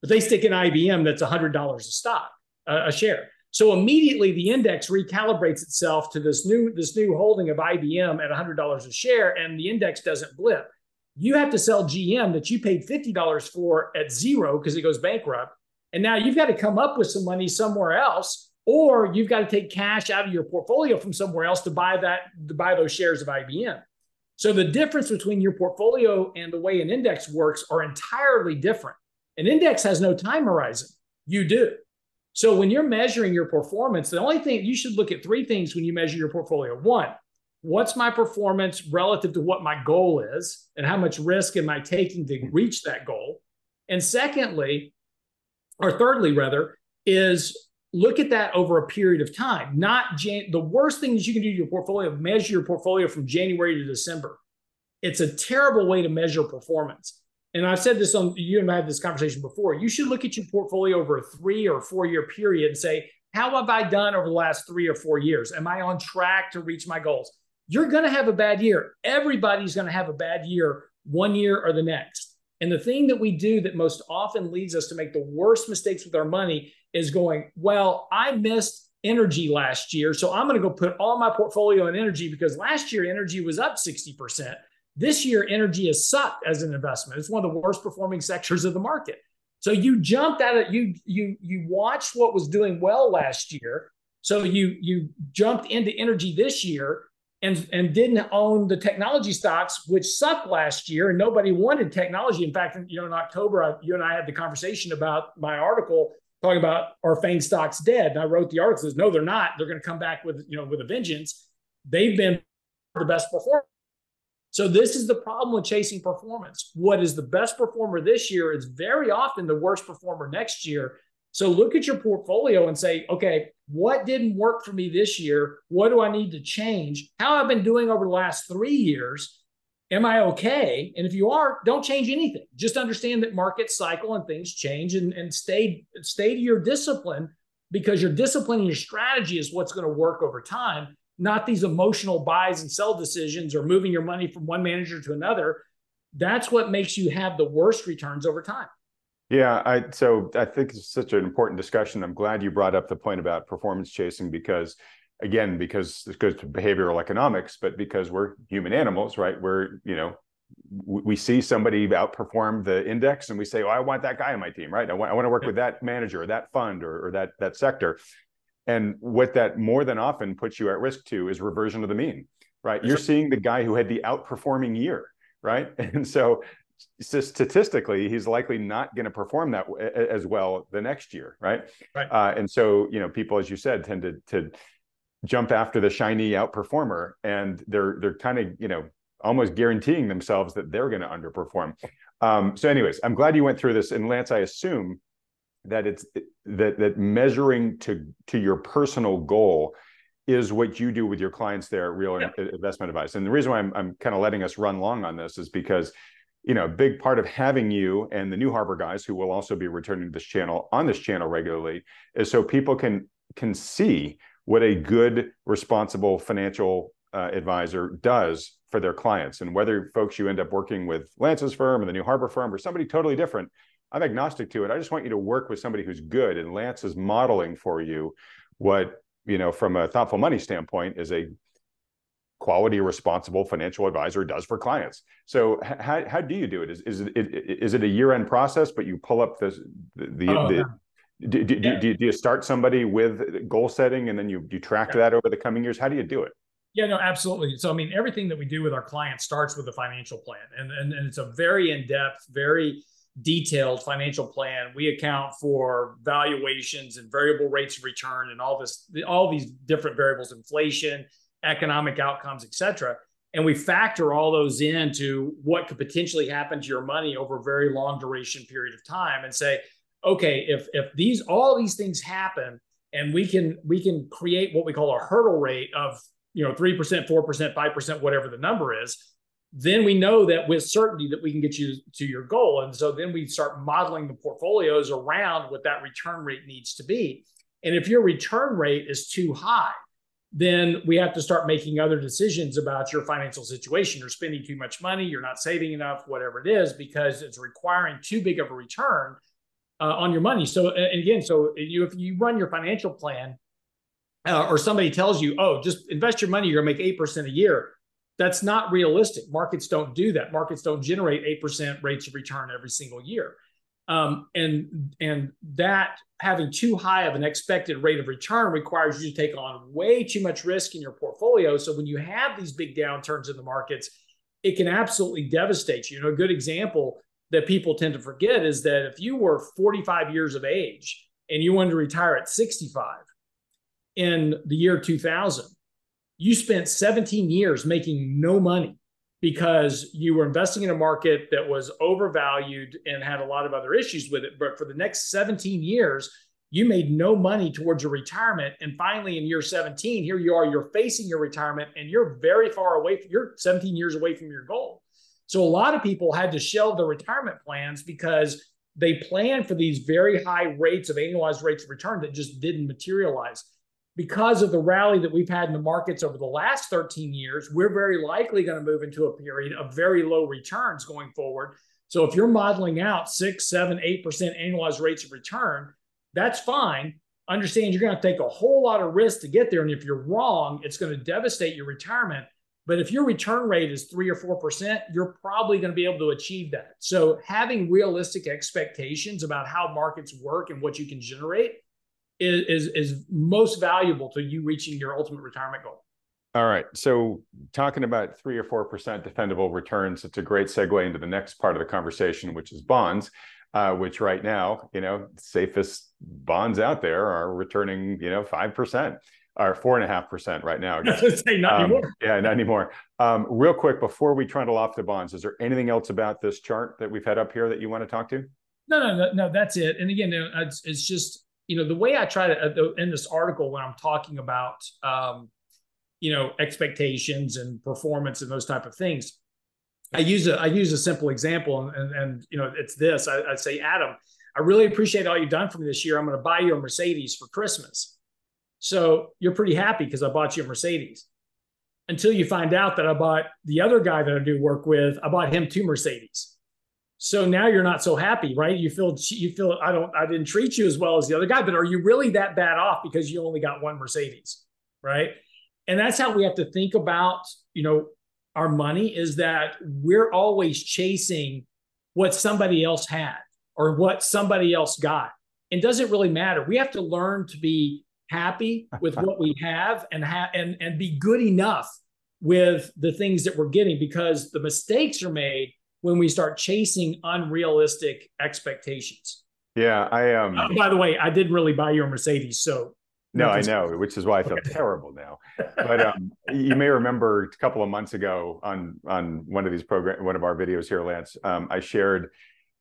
but they stick in IBM that's $100 a stock, uh, a share. So immediately the index recalibrates itself to this new this new holding of IBM at $100 a share, and the index doesn't blip. You have to sell GM that you paid $50 for at zero because it goes bankrupt, and now you've got to come up with some money somewhere else or you've got to take cash out of your portfolio from somewhere else to buy that to buy those shares of IBM. So the difference between your portfolio and the way an index works are entirely different. An index has no time horizon. You do. So when you're measuring your performance, the only thing you should look at three things when you measure your portfolio. One, what's my performance relative to what my goal is and how much risk am I taking to reach that goal? And secondly, or thirdly rather, is look at that over a period of time. Not Jan- the worst thing that you can do to your portfolio, measure your portfolio from January to December. It's a terrible way to measure performance. And I've said this on you and I had this conversation before. You should look at your portfolio over a three or four year period and say, how have I done over the last three or four years? Am I on track to reach my goals? You're going to have a bad year. Everybody's going to have a bad year one year or the next. And the thing that we do that most often leads us to make the worst mistakes with our money is going, well, I missed energy last year. So I'm going to go put all my portfolio in energy because last year energy was up 60%. This year, energy has sucked as an investment. It's one of the worst performing sectors of the market. So you jumped at it, you you you watched what was doing well last year, So you you jumped into energy this year and and didn't own the technology stocks, which sucked last year, and nobody wanted technology. In fact, you know, in October, I, you and I had the conversation about my article talking about are FANG stocks dead, and I wrote the article says no, they're not. They're going to come back with you know with a vengeance. They've been the best performer. So this is the problem with chasing performance. What is the best performer this year is very often the worst performer next year. So look at your portfolio and say, okay, what didn't work for me this year? What do I need to change? How I've been doing over the last three years? Am I okay? And if you are, don't change anything. Just understand that markets cycle and things change and, and stay, stay to your discipline because your discipline and your strategy is what's going to work over time, not these emotional buys and sell decisions or moving your money from one manager to another. That's what makes you have the worst returns over time. Yeah, I so I think it's such an important discussion. I'm glad you brought up the point about performance chasing because again, because it goes to behavioral economics, but because we're human animals, right? We're, you know, we see somebody outperform the index and we say, oh, I want that guy on my team, right? I want, I want to work with that manager or that fund or, or that that sector. And what that more than often puts you at risk to is reversion of the mean, right? You're seeing the guy who had the outperforming year, right? And so statistically he's likely not going to perform that as well the next year right, right. Uh, and so you know people as you said tend to to jump after the shiny outperformer and they're they're kind of you know almost guaranteeing themselves that they're going to underperform um, so anyways i'm glad you went through this and lance i assume that it's that that measuring to to your personal goal is what you do with your clients there at real yeah. investment advice and the reason why i'm, I'm kind of letting us run long on this is because you know, a big part of having you and the New Harbor guys who will also be returning to this channel on this channel regularly is so people can can see what a good, responsible financial uh, advisor does for their clients. And whether folks you end up working with Lance's firm or the New Harbor firm or somebody totally different, I'm agnostic to it. I just want you to work with somebody who's good, and Lance is modeling for you what you know from a thoughtful money standpoint is a quality responsible financial advisor does for clients so how, how do you do it is, is it is it a year-end process but you pull up this the, the, oh, the do, do, yeah. do, do, you start somebody with goal setting and then you you track yeah. that over the coming years how do you do it yeah no absolutely so i mean everything that we do with our clients starts with a financial plan and and, and it's a very in-depth very detailed financial plan we account for valuations and variable rates of return and all this all these different variables inflation economic outcomes, et cetera. And we factor all those into what could potentially happen to your money over a very long duration period of time and say, okay, if if these all these things happen and we can we can create what we call a hurdle rate of you know 3%, 4%, 5%, whatever the number is, then we know that with certainty that we can get you to your goal. And so then we start modeling the portfolios around what that return rate needs to be. And if your return rate is too high, then we have to start making other decisions about your financial situation. You're spending too much money, you're not saving enough, whatever it is, because it's requiring too big of a return uh, on your money. So, and again, so you if you run your financial plan, uh, or somebody tells you, "Oh, just invest your money, you're gonna make eight percent a year," that's not realistic. Markets don't do that. Markets don't generate eight percent rates of return every single year. Um, and and that having too high of an expected rate of return requires you to take on way too much risk in your portfolio. So when you have these big downturns in the markets, it can absolutely devastate you. You know, a good example that people tend to forget is that if you were 45 years of age and you wanted to retire at 65 in the year 2000, you spent 17 years making no money because you were investing in a market that was overvalued and had a lot of other issues with it. But for the next 17 years, you made no money towards your retirement. And finally, in year 17, here you are, you're facing your retirement and you're very far away, from, you're 17 years away from your goal. So a lot of people had to shelve their retirement plans because they planned for these very high rates of annualized rates of return that just didn't materialize because of the rally that we've had in the markets over the last 13 years, we're very likely going to move into a period of very low returns going forward. So if you're modeling out six, seven, eight percent annualized rates of return, that's fine. Understand you're going to take a whole lot of risk to get there. And if you're wrong, it's going to devastate your retirement. But if your return rate is three or four percent, you're probably going to be able to achieve that. So having realistic expectations about how markets work and what you can generate is, is, most valuable to you reaching your ultimate retirement goal. All right. So, talking about three or four percent defendable returns, it's a great segue into the next part of the conversation, which is bonds, uh, which right now, you know, safest bonds out there are returning, you know, five percent or four and a half percent right now. say not um, anymore. Yeah, not anymore. Um, real quick before we trundle off the bonds, is there anything else about this chart that we've had up here that you want to talk to? No, no, no, no. That's it. And again, it's, it's just you know the way I try to uh, in this article when I'm talking about um, you know expectations and performance and those type of things i use a i use a simple example and and, and you know it's this. I, I say adam i really appreciate all you've done for me this year. I'm going to buy you a mercedes for christmas. So you're pretty happy because i bought you a mercedes. Until you find out that i bought the other guy that i do work with i bought him two mercedes so now you're not so happy right? You feel you feel i don't i didn't treat you as well as the other guy but are you really that bad off because you only got one mercedes right? And that's how we have to think about you know our money is that we're always chasing what somebody else had or what somebody else got. It doesn't really matter? We have to learn to be happy with what we have and have and and be good enough with the things that we're getting because the mistakes are made when we start chasing unrealistic expectations yeah i um uh, by the way i didn't really buy your mercedes so no, I know, which is why I feel okay. terrible now. But um, you may remember a couple of months ago on on one of these program, one of our videos here, Lance, um, I shared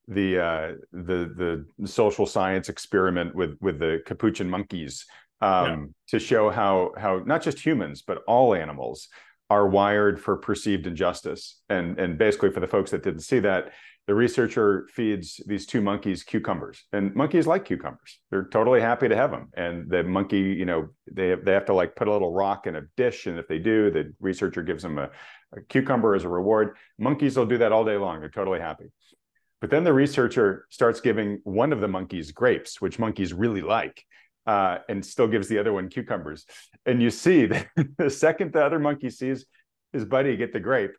the uh, the the social science experiment with with the capuchin monkeys um, yeah. to show how how not just humans but all animals are wired for perceived injustice. And and basically, for the folks that didn't see that, the researcher feeds these two monkeys cucumbers. And monkeys like cucumbers. They're totally happy to have them and the monkey you know they have, they have to like put a little rock in a dish. And if they do the researcher gives them a, a cucumber as a reward. Monkeys will do that all day long. They're totally happy. But then the researcher starts giving one of the monkeys grapes which monkeys really like uh, and still gives the other one cucumbers and you see that the second the other monkey sees his buddy get the grape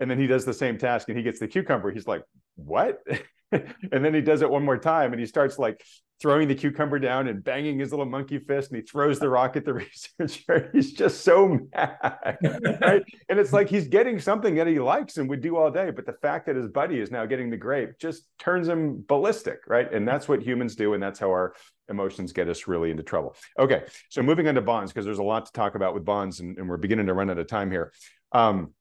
and then he does the same task and he gets the cucumber he's like what? and then he does it one more time and he starts like throwing the cucumber down and banging his little monkey fist and he throws the rock at the researcher. He's just so mad. Right. and it's like he's getting something that he likes and would do all day. But the fact that his buddy is now getting the grape just turns him ballistic. Right. And that's what humans do. And that's how our emotions get us really into trouble. Okay. So moving on to bonds, because there's a lot to talk about with bonds and, and we're beginning to run out of time here. Um,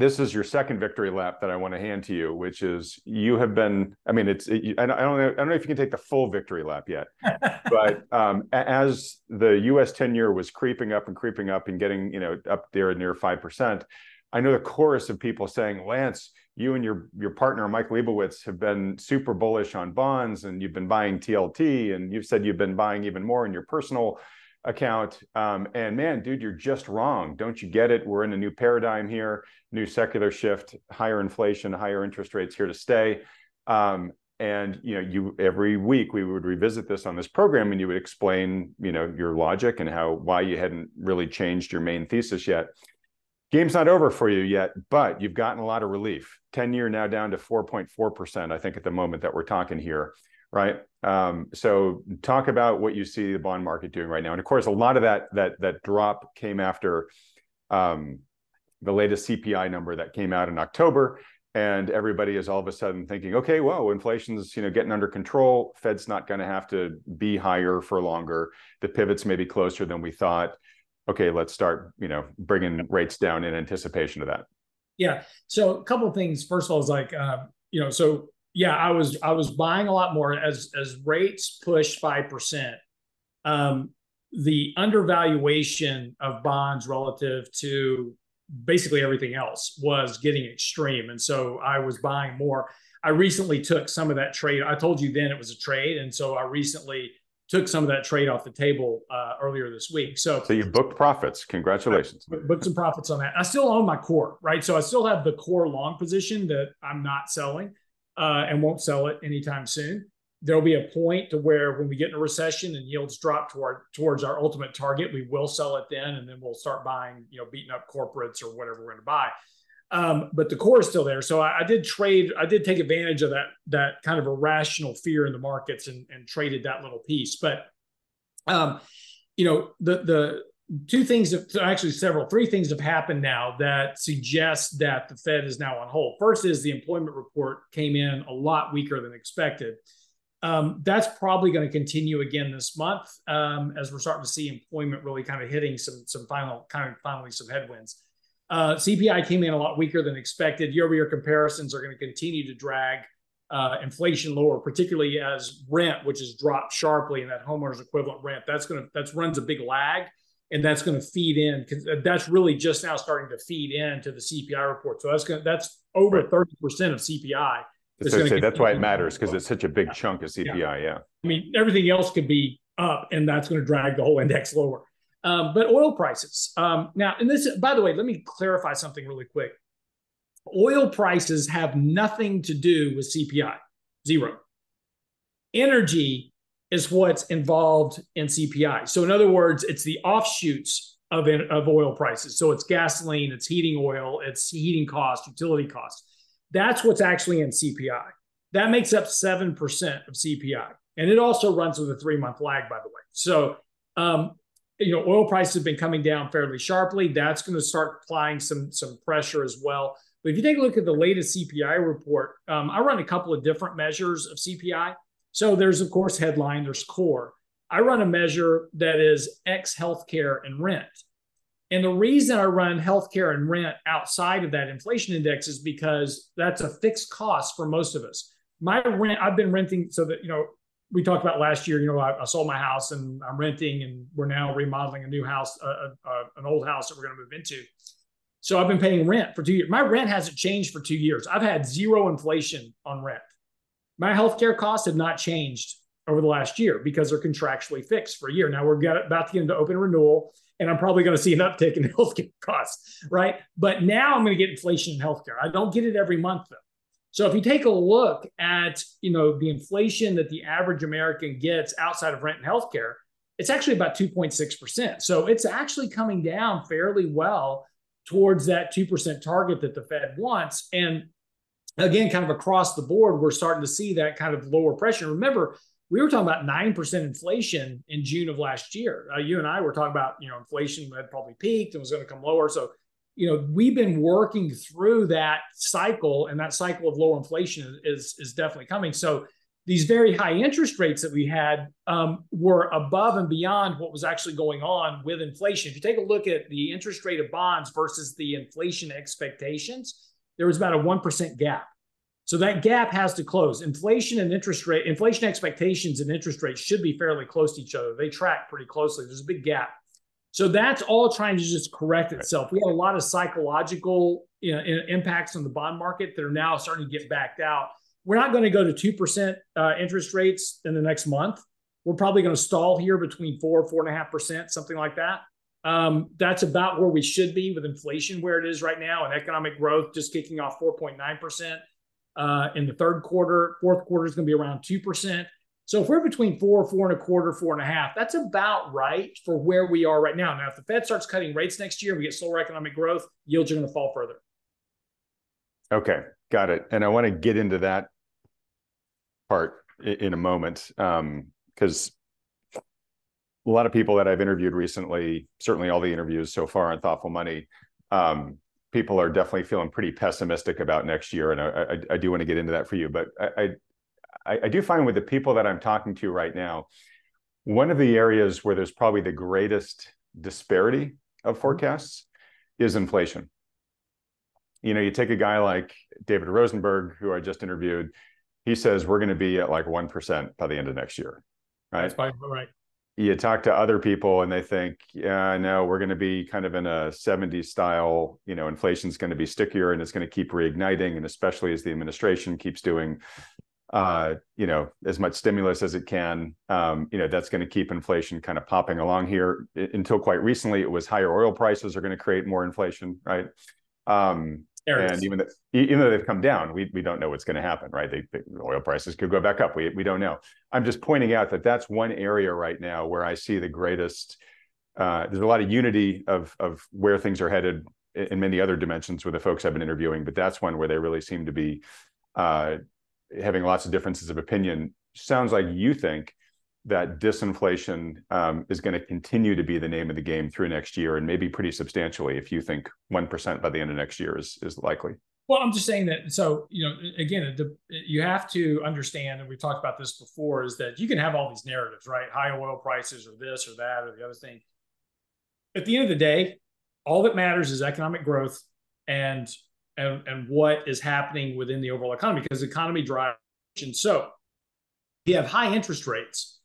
this is your second victory lap that I want to hand to you, which is you have been. I mean, it's. It, I, don't know. I don't know if you can take the full victory lap yet, but um, as the U.S. ten year was creeping up and creeping up and getting you know up there near five percent, I know the chorus of people saying, Lance, you and your your partner Mike Lebowitz have been super bullish on bonds, and you've been buying TLT, and you've said you've been buying even more in your personal account. Um, and man, dude, you're just wrong. Don't you get it? We're in a new paradigm here, new secular shift, higher inflation, higher interest rates here to stay. Um, and you know, you every week we would revisit this on this program, and you would explain, you know, your logic and how why you hadn't really changed your main thesis yet. Game's not over for you yet, but you've gotten a lot of relief. 10 year now down to 4.4%, I think, at the moment that we're talking here right? Um, so talk about what you see the bond market doing right now, and of course, a lot of that that that drop came after um, the latest CPI number that came out in October, and everybody is all of a sudden thinking, okay, whoa, inflation's you know getting under control. Fed's not going to have to be higher for longer. The pivots may be closer than we thought. Okay, let's start you know bringing rates down in anticipation of that. Yeah. So a couple of things. First of all, is like uh, you know, so yeah, I was I was buying a lot more as as rates pushed five percent. Um, the undervaluation of bonds relative to basically everything else was getting extreme, and so I was buying more. I recently took some of that trade. I told you then it was a trade, and so I recently took some of that trade off the table uh, earlier this week. So, so you booked profits. Congratulations. booked some profits on that. I still own my core, right? So I still have the core long position that I'm not selling uh, and won't sell it anytime soon. There'll be a point to where when we get in a recession and yields drop toward towards our ultimate target, we will sell it then, and then we'll start buying, you know, beating up corporates or whatever we're going to buy. Um, but the core is still there. So I, I, did trade. I did take advantage of that that kind of irrational fear in the markets and, and traded that little piece. But Um, you know, the the two things, have, actually several, three things have happened now that suggest that the Fed is now on hold. First is the employment report came in a lot weaker than expected. Um, that's probably going to continue again this month um, as we're starting to see employment really kind of hitting some some final kind of finally some headwinds. Uh, CPI came in a lot weaker than expected. Year-over-year comparisons are going to continue to drag uh, inflation lower, particularly as rent, which has dropped sharply, and that homeowners equivalent rent that's going to that runs a big lag, and that's going to feed in because that's really just now starting to feed into the CPI report. So that's going to, that's over thirty percent of CPI. So say, that's why it matters because it's such a big yeah. chunk of CPI. Yeah. yeah. I mean, everything else could be up, and that's going to drag the whole index lower. Um, but oil prices um, now, and this, by the way, let me clarify something really quick. Oil prices have nothing to do with CPI, zero. Energy is what's involved in CPI. So, in other words, it's the offshoots of, of oil prices. So, it's gasoline, it's heating oil, it's heating cost, utility costs. That's what's actually in CPI. That makes up 7% of CPI. And it also runs with a three month lag, by the way. So, um, you know, oil prices have been coming down fairly sharply. That's going to start applying some some pressure as well. But if you take a look at the latest CPI report, um, I run a couple of different measures of CPI. So there's of course headline, there's core. I run a measure that is X healthcare and rent. And the reason I run healthcare and rent outside of that inflation index is because that's a fixed cost for most of us. My rent, I've been renting so that, you know, we talked about last year, you know, I, I sold my house and I'm renting and we're now remodeling a new house, uh, uh, an old house that we're going to move into. So I've been paying rent for two years. My rent hasn't changed for two years. I've had zero inflation on rent. My healthcare costs have not changed over the last year because they're contractually fixed for a year. Now we're about to get into open renewal, and I'm probably going to see an uptick in healthcare costs, right? But now I'm going to get inflation in healthcare. I don't get it every month though. So if you take a look at you know the inflation that the average American gets outside of rent and healthcare, it's actually about 2.6 percent. So it's actually coming down fairly well towards that 2% target that the Fed wants. And again, kind of across the board, we're starting to see that kind of lower pressure. Remember, we were talking about 9% inflation in June of last year. Uh, you and I were talking about, you know, inflation had probably peaked and was going to come lower. So, you know, we've been working through that cycle and that cycle of low inflation is, is definitely coming. So these very high interest rates that we had um, were above and beyond what was actually going on with inflation. If you take a look at the interest rate of bonds versus the inflation expectations, there was about a 1% gap. So that gap has to close. Inflation and interest rate, inflation expectations and interest rates should be fairly close to each other. They track pretty closely. There's a big gap. So that's all trying to just correct itself. We had a lot of psychological you know, impacts on the bond market that are now starting to get backed out we're not going to go to 2% uh, interest rates in the next month. We're probably going to stall here between four, four and a half percent, something like that. Um, that's about where we should be with inflation where it is right now and economic growth just kicking off 4.9% uh, in the third quarter. Fourth quarter is going to be around 2%. So if we're between four, four and a quarter, four and a half, that's about right for where we are right now. Now, if the Fed starts cutting rates next year we get slower economic growth, yields are going to fall further. Okay, got it. And I want to get into that part in a moment because um, a lot of people that I've interviewed recently, certainly all the interviews so far on Thoughtful Money, um, people are definitely feeling pretty pessimistic about next year, and I, I, I do want to get into that for you. But I, I, I do find with the people that I'm talking to right now, one of the areas where there's probably the greatest disparity of mm-hmm. forecasts is inflation you know, you take a guy like David Rosenberg, who I just interviewed, he says we're going to be at like 1% by the end of next year. Right. That's right. You talk to other people and they think, yeah, no, we're going to be kind of in a 70s style, you know, inflation's going to be stickier and it's going to keep reigniting. And especially as the administration keeps doing, uh, you know, as much stimulus as it can, um, you know, that's going to keep inflation kind of popping along here. Until quite recently, it was higher oil prices are going to create more inflation, right? Um, And even though, even though they've come down, we, we don't know what's going to happen, right? They, they, oil prices could go back up. We, we don't know. I'm just pointing out that that's one area right now where I see the greatest. Uh, there's a lot of unity of of where things are headed in many other dimensions with the folks I've been interviewing, but that's one where they really seem to be uh, having lots of differences of opinion. Sounds like you think that disinflation um, is going to continue to be the name of the game through next year, and maybe pretty substantially if you think one percent by the end of next year is likely. Well, I'm just saying that. So you know, again, you have to understand, and we've talked about this before, is that you can have all these narratives, right? High oil prices, or this, or that, or the other thing. At the end of the day, all that matters is economic growth and and and what is happening within the overall economy because the economy drives. And so, you have high interest rates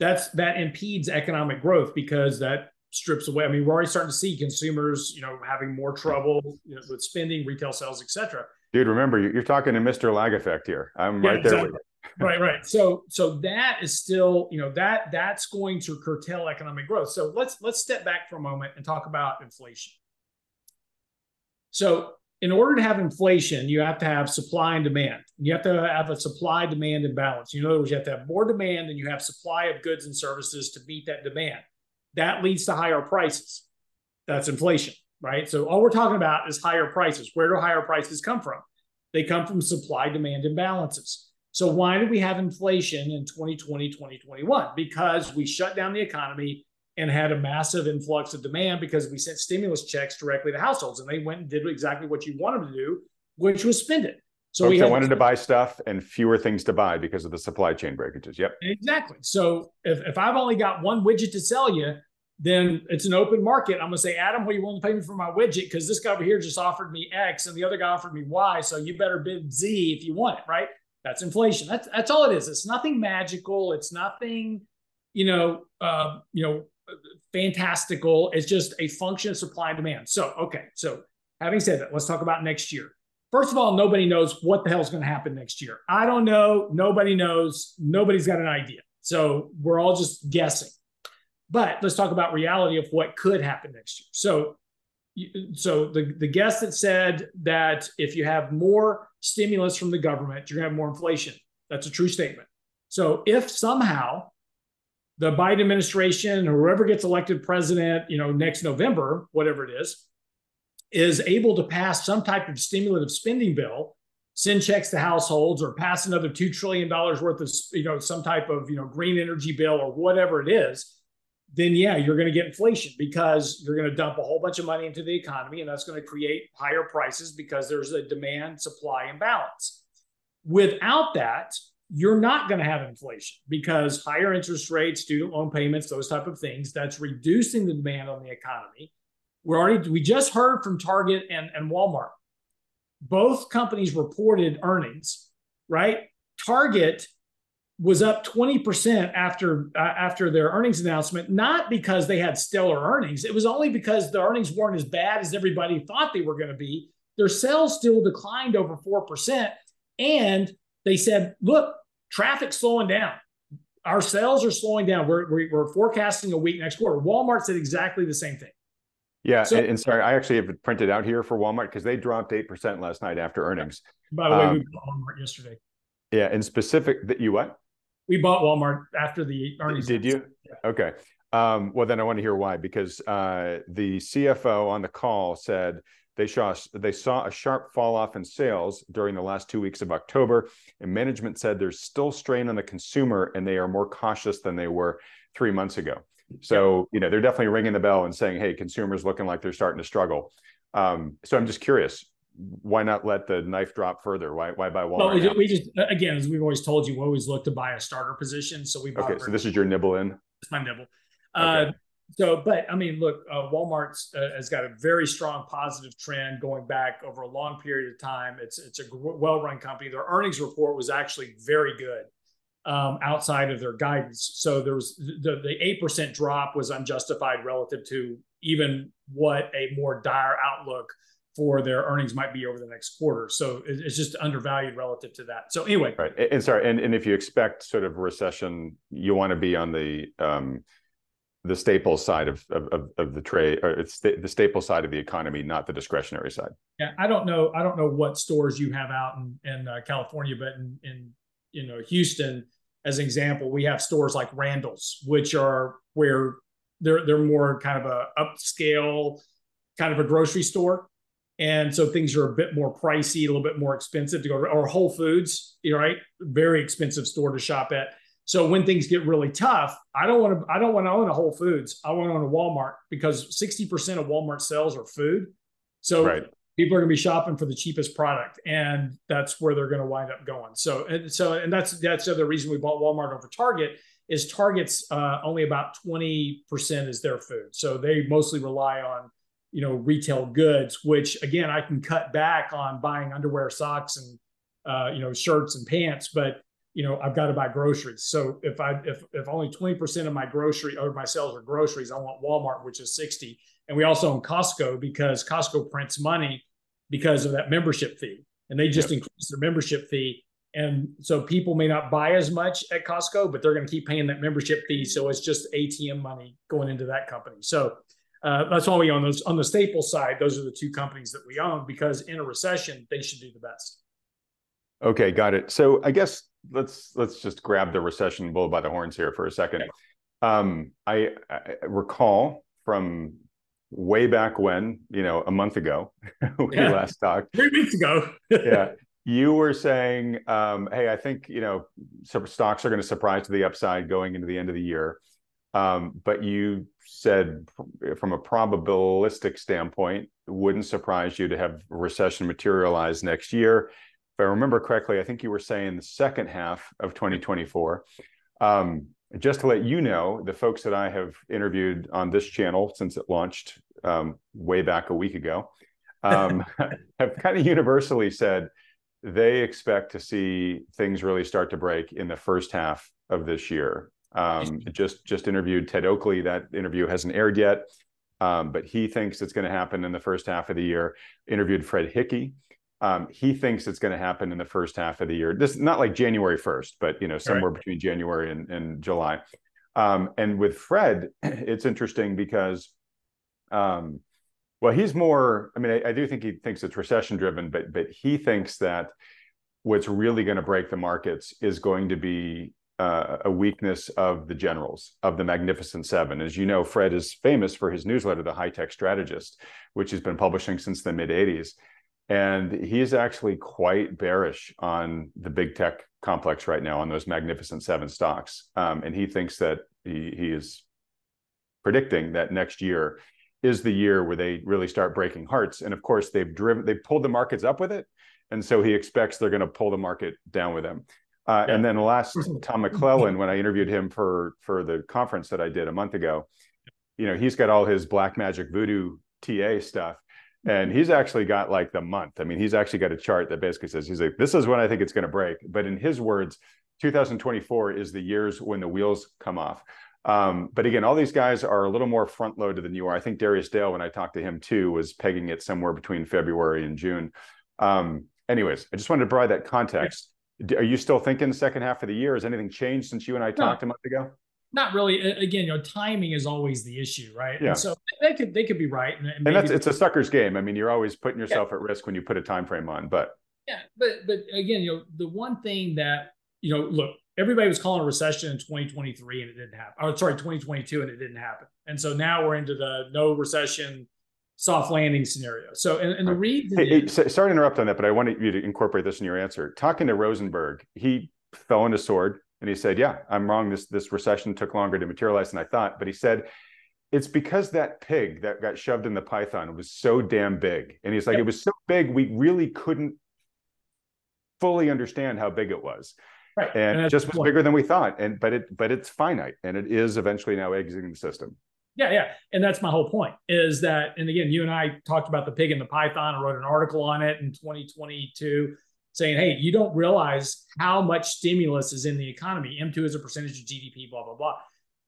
that's that impedes economic growth because that strips away. I mean, we're already starting to see consumers, you know, having more trouble you know, with spending, retail sales, etc. Dude, remember you're talking to Mr. Lag effect here. I'm yeah, right there exactly. with you. right, right. So, so that is still, you know, that that's going to curtail economic growth. So let's let's step back for a moment and talk about inflation. So in order to have inflation, you have to have supply and demand. You have to have a supply demand imbalance. In other words, you have to have more demand than you have supply of goods and services to meet that demand. That leads to higher prices. That's inflation, right? So all we're talking about is higher prices. Where do higher prices come from? They come from supply demand imbalances. So why did we have inflation in 2020, 2021? Because we shut down the economy and had a massive influx of demand because we sent stimulus checks directly to households and they went and did exactly what you wanted them to do, which was spend it. So Folks we had, wanted to buy stuff and fewer things to buy because of the supply chain breakages. Yep. Exactly. So if, if I've only got one widget to sell you, then it's an open market. I'm going to say, Adam, what are you willing to pay me for my widget? Because this guy over here just offered me X and the other guy offered me Y. So you better bid Z if you want it, right? That's inflation. That's that's all it is. It's nothing magical. It's nothing, you know, uh, you know, fantastical. It's just a function of supply and demand. So, okay. So, having said that, let's talk about next year. First of all, nobody knows what the hell is going to happen next year. I don't know. Nobody knows. Nobody's got an idea. So, we're all just guessing. But let's talk about reality of what could happen next year. So, so the, the guest that said that if you have more stimulus from the government, you're going to have more inflation. That's a true statement. So if somehow the Biden administration or whoever gets elected president, you know, next November, whatever it is, is able to pass some type of stimulative spending bill, send checks to households, or pass another two trillion dollars worth of, you know, some type of, you know, green energy bill or whatever it is, then yeah, you're going to get inflation because you're going to dump a whole bunch of money into the economy, and that's going to create higher prices because there's a demand supply imbalance. Without that, you're not going to have inflation because higher interest rates, student loan payments, those type of things, that's reducing the demand on the economy. We're already we just heard from Target and, and Walmart. Both companies reported earnings, right? Target was up 20% after uh, after their earnings announcement, not because they had stellar earnings. It was only because the earnings weren't as bad as everybody thought they were going to be. Their sales still declined over 4%. And they said, look, traffic slowing down. Our sales are slowing down. We're, we're forecasting a weak next quarter. Walmart said exactly the same thing. Yeah, so, and, and, sorry, I actually have it printed out here for Walmart because they dropped eight percent last night after earnings. By the way, um, we bought Walmart yesterday. Yeah, in specific, that you what? We bought Walmart after the earnings. Did you? Yeah. Okay. Um, well, then I want to hear why because uh, the CFO on the call said they saw, they saw a sharp fall off in sales during the last two weeks of October, and management said there's still strain on the consumer and they are more cautious than they were three months ago. So, you know, they're definitely ringing the bell and saying, hey, consumers looking like they're starting to struggle. Um, so I'm just curious, why not let the knife drop further? Why why buy Walmart? Well, we, just, we just again, as we've always told you, we always look to buy a starter position. So we okay. So this is your nibble in. It's my nibble. Okay. Uh, so, but I mean, look, uh, Walmart uh, has got a very strong positive trend going back over a long period of time. It's it's a well-run company. Their earnings report was actually very good um, outside of their guidance. So there was the the eight percent drop was unjustified relative to even what a more dire outlook for their earnings might be over the next quarter. So it's just undervalued relative to that. So anyway, right. And sorry, and, and if you expect sort of recession, you want to be on the um, the staple side of, of, of the trade or it's the, the staple side of the economy not the discretionary side. Yeah i don't know i don't know what stores you have out in, in uh, california but in, in you know houston as an example we have stores like randall's which are where they're they're more kind of a upscale kind of a grocery store. And so things are a bit more pricey a little bit more expensive to go or whole foods right? Very expensive store to shop at So when things get really tough, I don't want to I don't want to own a Whole Foods. I want to own a Walmart because 60% of Walmart sales are food. So right. people are going to be shopping for the cheapest product and that's where they're going to wind up going. So and so and that's that's the other reason we bought Walmart over Target is Target's uh, only about 20% is their food. So they mostly rely on you know retail goods which again i can cut back on buying underwear socks and uh, you know shirts and pants but you know i've got to buy groceries so if i if, if only 20% of my grocery or my sales are groceries i want walmart which is 60 and we also own costco because costco prints money because of that membership fee and they just yep. increase their membership fee and so people may not buy as much at costco but they're going to keep paying that membership fee so it's just atm money going into that company so uh, that's why we own those on the Staples side. Those are the two companies that we own because in a recession they should do the best. Okay, got it. So I guess let's let's just grab the recession bull by the horns here for a second. Okay. Um, I, I, recall from way back when, you know, a month ago, we yeah. last talked. Three weeks ago. yeah. You were saying, um, hey, I think, you know, stocks are going to surprise to the upside going into the end of the year. Um, but you said from a probabilistic standpoint, wouldn't surprise you to have recession materialize next year. If I remember correctly, I think you were saying the second half of 2024. Um, just to let you know, the folks that I have interviewed on this channel since it launched um, way back a week ago um, have kind of universally said they expect to see things really start to break in the first half of this year. Um, just just interviewed Ted Oakley. That interview hasn't aired yet, um, but he thinks it's going to happen in the first half of the year. Interviewed Fred Hickey. Um, he thinks it's going to happen in the first half of the year. This not like January first, but you know somewhere right. between January and, and July. Um, and with Fred, it's interesting because, um, well, he's more. I mean, I, I do think he thinks it's recession driven, but but he thinks that what's really going to break the markets is going to be uh, a weakness of the generals of the Magnificent Seven. As you know, Fred is famous for his newsletter, The High Tech Strategist, which he's been publishing since the mid 80s. And he's actually quite bearish on the big tech complex right now on those Magnificent Seven stocks. Um, and he thinks that he, he is predicting that next year is the year where they really start breaking hearts. And of course, they've driven, they've pulled the markets up with it. And so he expects they're going to pull the market down with them. Uh, yeah. And then last, Tom McClellan, when I interviewed him for for the conference that I did a month ago, you know, he's got all his black magic voodoo TA stuff, and he's actually got like the month. I mean, he's actually got a chart that basically says he's like, this is when I think it's going to break. But in his words, 2024 is the years when the wheels come off. Um, but again, all these guys are a little more front loaded than you are. I think Darius Dale, when I talked to him too, was pegging it somewhere between February and June. Um, anyways, I just wanted to provide that context. Are you still thinking the second half of the year? Has anything changed since you and I talked no, a month ago? Not really. Again, you know, timing is always the issue, right? Yeah. And so they could they could be right, and, and that's it's a sucker's game. I mean, you're always putting yourself yeah. at risk when you put a time frame on. But yeah, but but again, you know, the one thing that you know, look, everybody was calling a recession in 2023 and it didn't happen. Oh, sorry, 2022 and it didn't happen. And so now we're into the no recession soft landing scenario. So, and, and the reason hey, is, hey, sorry to interrupt on that, but I wanted you to incorporate this in your answer. Talking to Rosenberg, he fell on his sword and he said, "Yeah, I'm wrong. This this recession took longer to materialize than I thought." But he said it's because that pig that got shoved in the python was so damn big, and he's like, yep. it was so big we really couldn't fully understand how big it was. Right. And, and it just was bigger than we thought. And but it but it's finite and it is eventually now exiting the system. Yeah, yeah. And that's my whole point is that, and again, you and I talked about the pig and the python. I wrote an article on it in 2022 saying, hey, you don't realize how much stimulus is in the economy. M2 is a percentage of GDP, blah, blah, blah.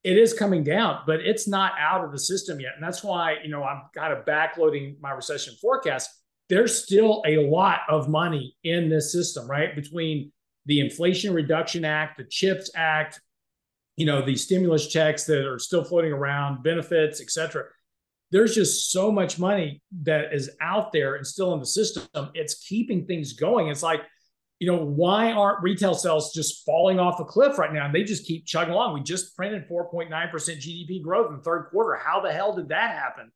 It is coming down, but it's not out of the system yet. And that's why, you know, I'm kind of backloading my recession forecast. There's still a lot of money in this system, right? Between the Inflation Reduction Act, the CHIPS Act, you know, the stimulus checks that are still floating around, benefits, et cetera. There's just so much money that is out there and still in the system. It's keeping things going. It's like, you know, why aren't retail sales just falling off a cliff right now? And they just keep chugging along. We just printed 4.9% GDP growth in the third quarter. How the hell did that happen?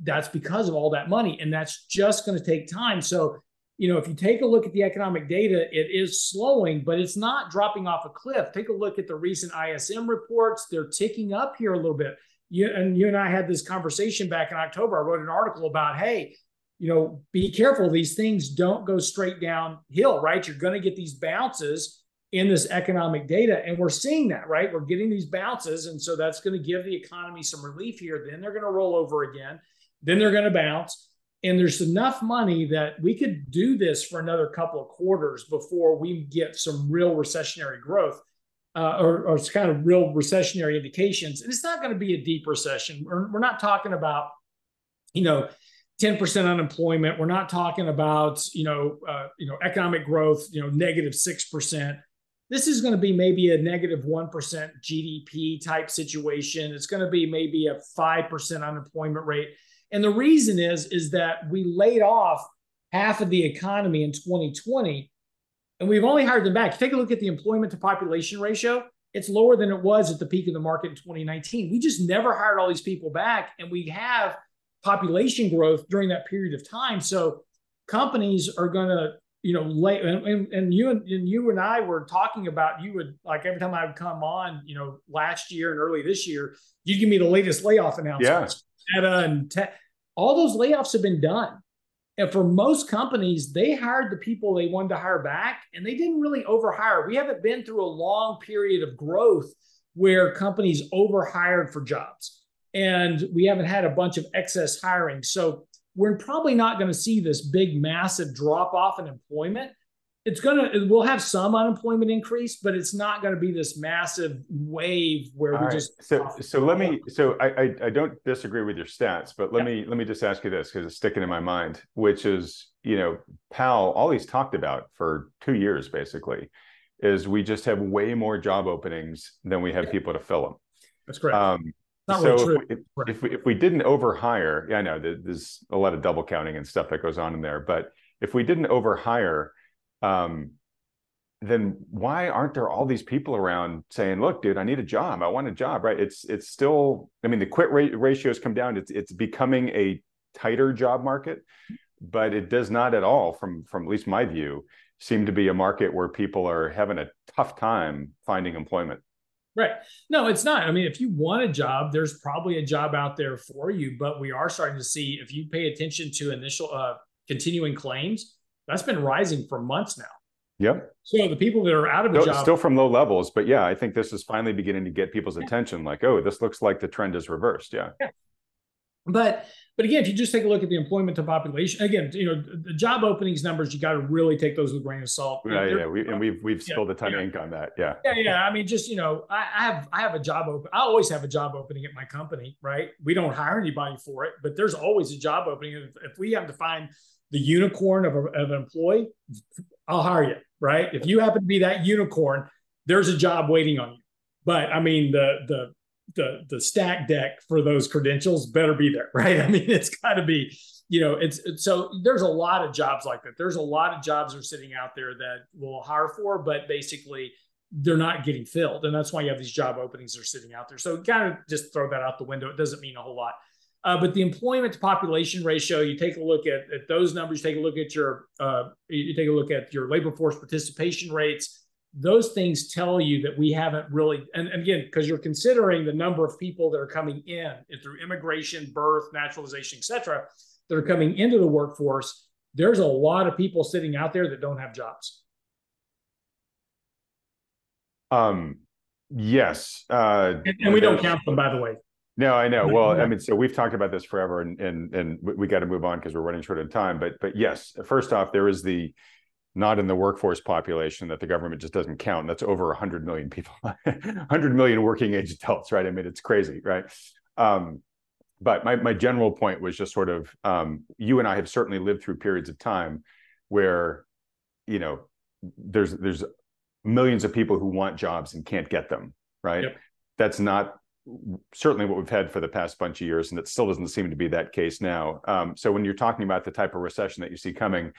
That's because of all that money. And that's just going to take time. So you know, if you take a look at the economic data, it is slowing, but it's not dropping off a cliff. Take a look at the recent ISM reports; they're ticking up here a little bit. You and you and I had this conversation back in October. I wrote an article about, hey, you know, be careful. These things don't go straight downhill, right? You're going to get these bounces in this economic data. And we're seeing that, right? We're getting these bounces. And so that's going to give the economy some relief here. Then they're going to roll over again. Then they're going to bounce. And there's enough money that we could do this for another couple of quarters before we get some real recessionary growth. Uh, or, or kind of real recessionary indications. And it's not going to be a deep recession. We're, we're not talking about, you know, 10% unemployment. We're not talking about, you know, uh, you know, economic growth, you know, negative 6%. This is going to be maybe a negative 1 GDP type situation. It's going to be maybe a 5% unemployment rate. And the reason is, is that we laid off half of the economy in 2020 and we've only hired them back. Take a look at the employment to population ratio. It's lower than it was at the peak of the market in 2019. We just never hired all these people back. And we have population growth during that period of time. So companies are going to, you know, lay and, and, and you and, and, you and I were talking about you would like every time I would come on, you know, last year and early this year, you give me the latest layoff announcements. Yeah. Meta and all those layoffs have been done. And for most companies, they hired the people they wanted to hire back and they didn't really overhire. We haven't been through a long period of growth where companies overhired for jobs and we haven't had a bunch of excess hiring. So we're probably not going to see this big, massive drop off in employment. It's going to, we'll have some unemployment increase, but it's not going to be this massive wave where All we right. just. So, so let me, so I, I, I, don't disagree with your stats, but let yeah. me, let me just ask you this because it's sticking in my mind, which is, you know, Powell, all he's talked about for two years basically is we just have way more job openings than we have yeah. people to fill them. That's correct. Um, not so really if, right. if, we, if we didn't overhire, yeah, I know there's a lot of double counting and stuff that goes on in there, but if we didn't overhire, um, then why aren't there all these people around saying, "Look, dude, I need a job. I want a job." Right? It's it's still. I mean, the quit rate ratios come down. It's it's becoming a tighter job market, but it does not at all, from from at least my view, seem to be a market where people are having a tough time finding employment. Right. No, it's not. I mean, if you want a job, there's probably a job out there for you. But we are starting to see if you pay attention to initial uh, continuing claims, that's been rising for months now. Yep. So the people that are out of a still, job, still from low levels, but yeah, I think this is finally beginning to get people's yeah. attention. Like, oh, this looks like the trend is reversed. Yeah. yeah. But but again, if you just take a look at the employment to population, again, you know, the job openings numbers, you got to really take those with a grain of salt. Yeah, yeah, we, and we've we've spilled a ton yeah. of ink on that. Yeah, yeah, yeah. I mean, just you know, I, I have I have a job open. I always have a job opening at my company, right? We don't hire anybody for it, but there's always a job opening. If, if we have to find the unicorn of, a, of an employee, I'll hire you, right? If you happen to be that unicorn, there's a job waiting on you. But I mean, the the the the stack deck for those credentials better be there, right? I mean, it's got to be, you know, it's, it's, so there's a lot of jobs like that. There's a lot of jobs that are sitting out there that we'll hire for, but basically they're not getting filled, and that's why you have these job openings that are sitting out there. So kind of just throw that out the window. It doesn't mean a whole lot. Uh, but the employment to population ratio, you take a look at, at those numbers, take a look at your, uh, you take a look at your labor force participation rates, those things tell you that we haven't really and, and again because you're considering the number of people that are coming in through immigration birth naturalization etc that are coming into the workforce there's a lot of people sitting out there that don't have jobs. Um yes uh and, and we don't count them by the way no i know well i mean so we've talked about this forever and and and we, got to move on because we're running short of time but but yes first off there is the not in the workforce population that the government just doesn't count. That's over 100 million people, 100 million working age adults, right? I mean, it's crazy, right? Um, but my, my general point was just sort of um, you and I have certainly lived through periods of time where, you know, there's there's millions of people who want jobs and can't get them, right? Yep. That's not certainly what we've had for the past bunch of years, and it still doesn't seem to be that case now. Um, so when you're talking about the type of recession that you see coming,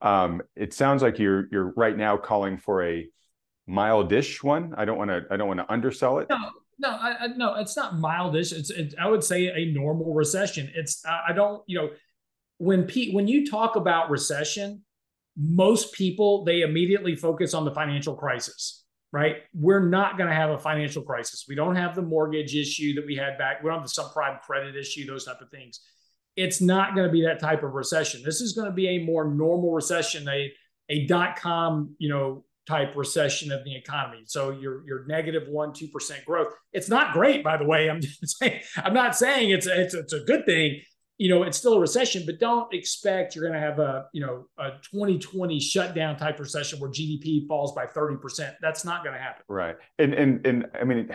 um, it sounds like you're you're right now calling for a mildish one. I don't want to I don't want to undersell it. No, no, I, no, it's not mildish. It's it, I would say a normal recession. It's I don't you know when Pete when you talk about recession, most people they immediately focus on the financial crisis right? We're not going to have a financial crisis. We don't have the mortgage issue that we had back. We don't have the subprime credit issue those type of things. It's not going to be that type of recession. This is going to be a more normal recession a a dot com you know type recession of the economy. So your your negative 1 2% growth it's not great by the way. I'm saying i'm not saying it's it's, it's a good thing you know, it's still a recession, but don't expect you're going to have a, you know, a 2020 shutdown type recession where GDP falls by 30%. That's not going to happen. Right. And, and, and I mean,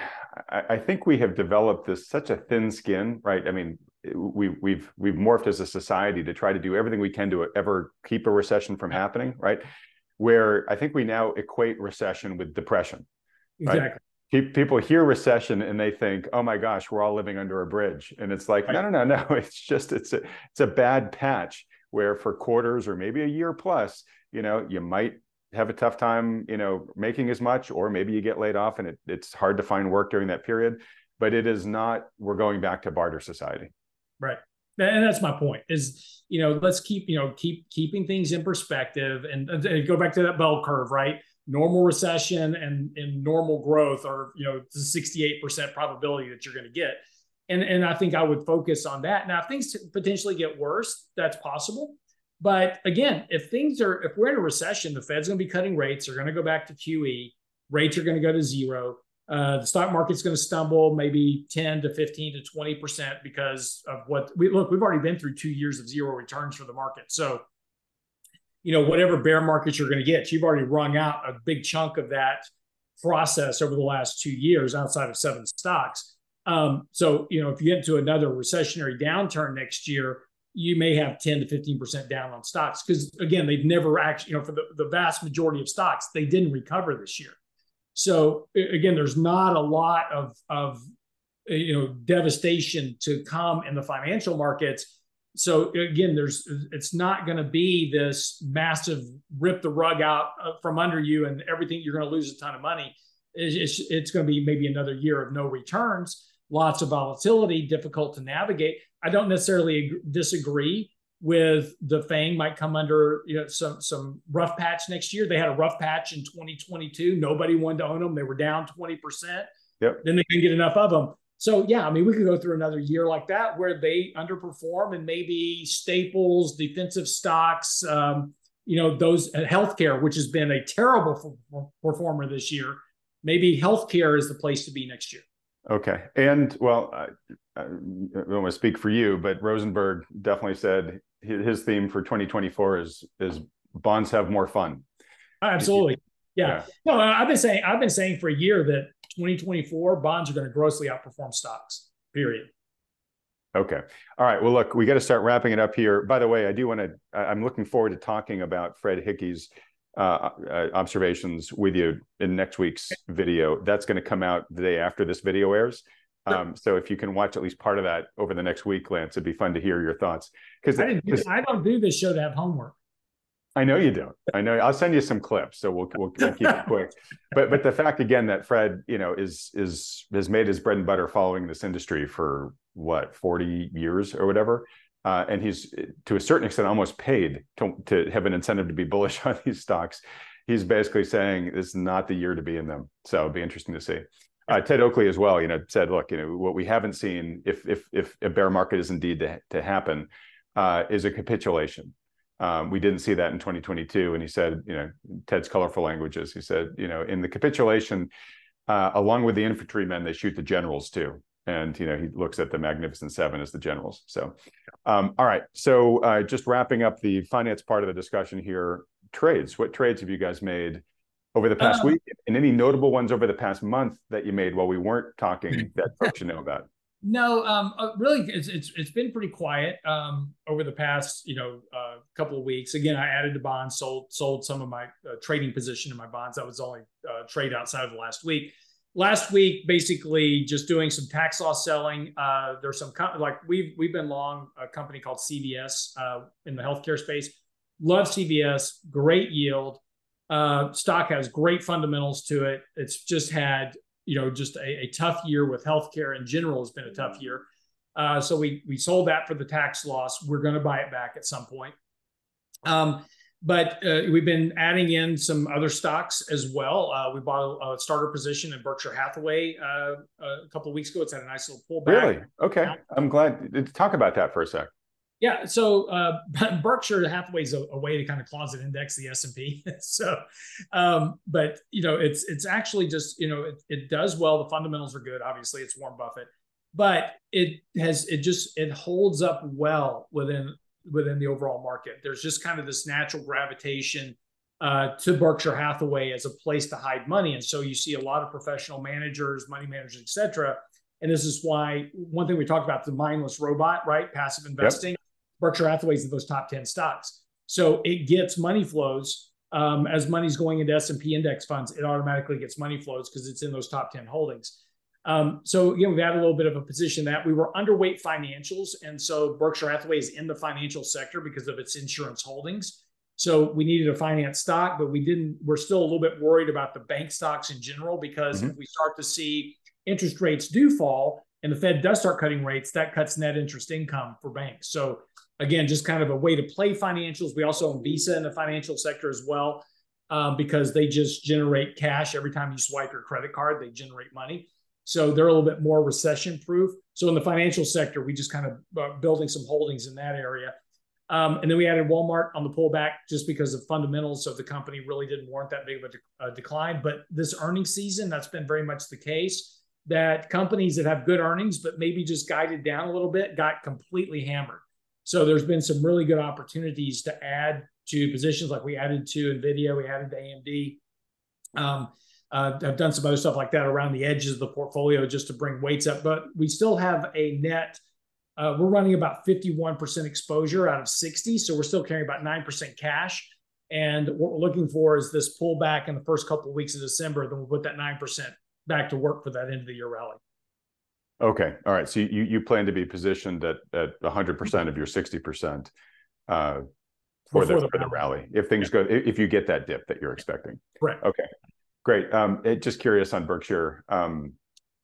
I, I think we have developed this such a thin skin, right? I mean, we, we've, we've morphed as a society to try to do everything we can to ever keep a recession from happening, right? Where I think we now equate recession with depression. Exactly. Right? People hear recession and they think, "Oh my gosh, we're all living under a bridge," and it's like, no, no, no, no. It's just it's a it's a bad patch where for quarters or maybe a year plus, you know, you might have a tough time, you know, making as much, or maybe you get laid off and it, it's hard to find work during that period. But it is not. We're going back to barter society. Right. And that's my point. Is you know, let's keep you know keep keeping things in perspective and, and go back to that bell curve, right? Normal recession and, and normal growth are, you know, the 68% probability that you're going to get. And, and I think I would focus on that. Now, if things potentially get worse, that's possible. But again, if things are, if we're in a recession, the Fed's going to be cutting rates. They're going to go back to QE. Rates are going to go to zero. Uh, the stock market's going to stumble maybe 10 to 15 to 20 percent because of what we look. We've already been through two years of zero returns for the market. So you know, whatever bear market you're going to get. You've already wrung out a big chunk of that process over the last two years outside of seven stocks. Um, so, you know, if you get into another recessionary downturn next year, you may have 10 to 15% down on stocks because, again, they've never actually, you know, for the, the vast majority of stocks, they didn't recover this year. So, again, there's not a lot of, of you know, devastation to come in the financial markets so again there's it's not going to be this massive rip the rug out uh, from under you and everything you're going to lose a ton of money it's, it's going to be maybe another year of no returns lots of volatility difficult to navigate i don't necessarily disagree with the FANG might come under you know some some rough patch next year. They had a rough patch in 2022. Nobody wanted to own them. They were down 20%. Yep. Then they couldn't get enough of them. So yeah, I mean, we could go through another year like that where they underperform and maybe staples, defensive stocks, um, you know, those uh, healthcare, which has been a terrible performer this year. Maybe healthcare is the place to be next year. Okay, and well, I, I don't want to speak for you, but Rosenberg definitely said his theme for 2024 is is bonds have more fun. Absolutely, yeah. yeah. No, I've been saying I've been saying for a year that 2024, bonds are going to grossly outperform stocks, period. Okay. All right. Well, look, we got to start wrapping it up here. By the way, I do want to, I'm looking forward to talking about Fred Hickey's uh, uh, observations with you in next week's video. That's going to come out the day after this video airs. Um, so if you can watch at least part of that over the next week, Lance, it'd be fun to hear your thoughts. Because I, I, don't do this show to have homework. I know you don't. I know. I'll send you some clips, so we'll we'll, we'll keep it quick. But but the fact again that Fred, you know, is is has made his bread and butter following this industry for what forty years or whatever, uh, and he's to a certain extent almost paid to to have an incentive to be bullish on these stocks. He's basically saying this is not the year to be in them. So it'll be interesting to see. Uh, Ted Oakley as well, you know, said, look, you know, what we haven't seen, if if if a bear market is indeed to, to happen, uh, is a capitulation. Um, we didn't see that in 2022. And he said, you know, Ted's colorful languages. He said, you know, in the capitulation, uh, along with the infantrymen, they shoot the generals too. And you know, he looks at the Magnificent Seven as the generals. So, um, all right. So, uh, just wrapping up the finance part of the discussion here. Trades. What trades have you guys made over the past uh, week, and any notable ones over the past month that you made while we weren't talking that folks should know about? No, um, uh, really, it's, it's it's been pretty quiet um, over the past you know uh, couple of weeks. Again, I added to bonds, sold sold some of my uh, trading position in my bonds. That was only uh, trade outside of the last week. Last week, basically, just doing some tax loss selling. Uh, there's some like we've we've been long a company called CVS uh, in the healthcare space. Love CVS, great yield. stock has great fundamentals to it. It's just had you know, just a, a tough year with healthcare in general has been a tough year. Uh, so we we sold that for the tax loss. We're going to buy it back at some point. Um, but uh, we've been adding in some other stocks as well. Uh, we bought a, a, starter position in Berkshire Hathaway uh, a couple of weeks ago. It's had a nice little pullback. Really? Okay. I'm glad. To talk about that for a sec. Yeah, so uh, Berkshire Hathaway is a, a, way to kind of closet index the S and P. so, um, but you know, it's it's actually just you know it, it does well. The fundamentals are good. Obviously, it's Warren Buffett, but it has it just it holds up well within within the overall market. There's just kind of this natural gravitation uh, to Berkshire Hathaway as a place to hide money, and so you see a lot of professional managers, money managers, etc. And this is why one thing we talked about the mindless robot, right? Passive investing. Berkshire Hathaway's in those top 10 stocks. So it gets money flows um, as money's going into S&P index funds. It automatically gets money flows because it's in those top 10 holdings. Um, so again, we've had a little bit of a position that we were underweight financials, and so Berkshire Hathaway is in the financial sector because of its insurance holdings. So we needed a finance stock, but we didn't. We're still a little bit worried about the bank stocks in general because mm-hmm. if we start to see interest rates do fall and the Fed does start cutting rates, that cuts net interest income for banks. So again, just kind of a way to play financials. We also own Visa in the financial sector as well um, because they just generate cash every time you swipe your credit card. They generate money. So they're a little bit more recession proof. So in the financial sector, we just kind of uh, building some holdings in that area. Um, and then we added Walmart on the pullback just because of fundamentals of the company really didn't warrant that big of a, de- a decline. But this earnings season, that's been very much the case that companies that have good earnings, but maybe just guided down a little bit, got completely hammered. So there's been some really good opportunities to add to positions like we added to NVIDIA, we added to AMD. Um, uh, I've done some other stuff like that around the edges of the portfolio just to bring weights up, but we still have a net. Uh, we're running about 51% exposure out of 60, so we're still carrying about 9% cash. And what we're looking for is this pullback in the first couple of weeks of December. Then we'll put that 9% back to work for that end of the year rally. Okay. All right. So you you plan to be positioned at at 100% of your 60% uh, for the, the for the rally if things go if you get that dip that you're expecting. Right. Okay. Great. Um, it, just curious on Berkshire. Um,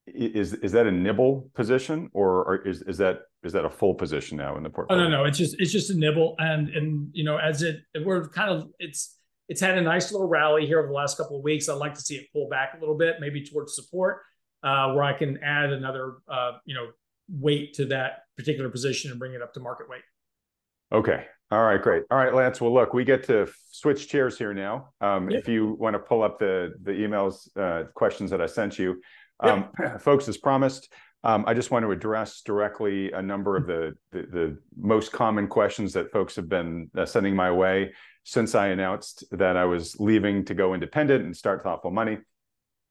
is is that a nibble position or, or, is is that is that a full position now in the portfolio? Oh no, no, it's just it's just a nibble, and and you know as it we're kind of it's it's had a nice little rally here over the last couple of weeks. I'd like to see it pull back a little bit, maybe towards support, uh, where I can add another uh, you know weight to that particular position and bring it up to market weight. Okay, all right, great. All right, Lance. Well, look, we get to switch chairs here now. Um, yep. If you want to pull up the the emails, uh, questions that I sent you, um, yep. folks, as promised, um, I just want to address directly a number of the, the, the most common questions that folks have been uh, sending my way since I announced that I was leaving to go independent and start Thoughtful Money.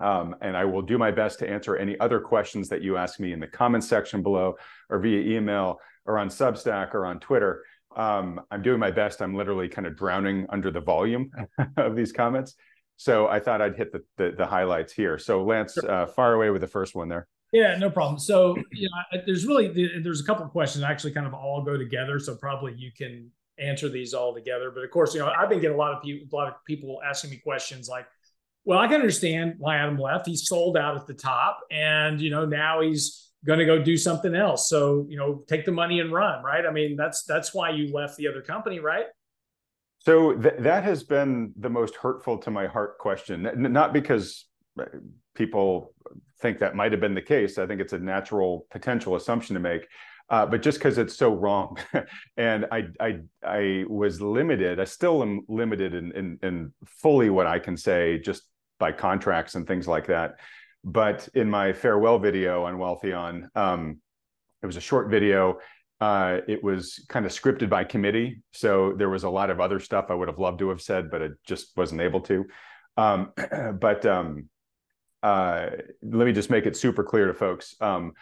Um, and I will do my best to answer any other questions that you ask me in the comments section below, or via email, or on Substack, or on Twitter um, I'm doing my best. I'm literally kind of drowning under the volume of these comments. So I thought I'd hit the the, the highlights here. So Lance, sure. uh, fire away with the first one there. Yeah, no problem. So you know, there's really there's a couple of questions that actually kind of all go together. So probably you can answer these all together. But of course, you know, I've been getting a lot of people, a lot of people asking me questions like, "Well, I can understand why Adam left. He sold out at the top, and you know now he's going to go do something else. So, you know, take the money and run, right? I mean, that's that's why you left the other company, right? So th- that has been the most hurtful to my heart question. Not because uh, people think that might have been the case. I think it's a natural potential assumption to make, uh, but just because it's so wrong. and I, I, I was limited. I still am limited in, in, in fully what I can say just by contracts and things like that. But in my farewell video on Wealthion, um, it was a short video. Uh, it was kind of scripted by committee, so there was a lot of other stuff I would have loved to have said, but it just wasn't able to. Um, but um, uh, let me just make it super clear to folks. Um,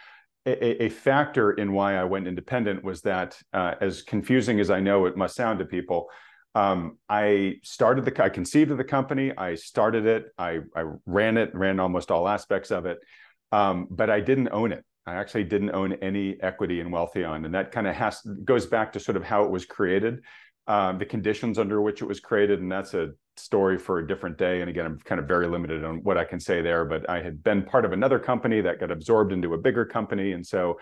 a, a, factor in why I went independent was that, uh, as confusing as I know it must sound to people, um, I started the, I conceived of the company, I started it, I, I ran it, ran almost all aspects of it, um, but I didn't own it. I actually didn't own any equity in Wealthion, and that kind of has goes back to sort of how it was created, um, the conditions under which it was created, and that's a story for a different day. And again, I'm kind of very limited on what I can say there. But I had been part of another company that got absorbed into a bigger company, and so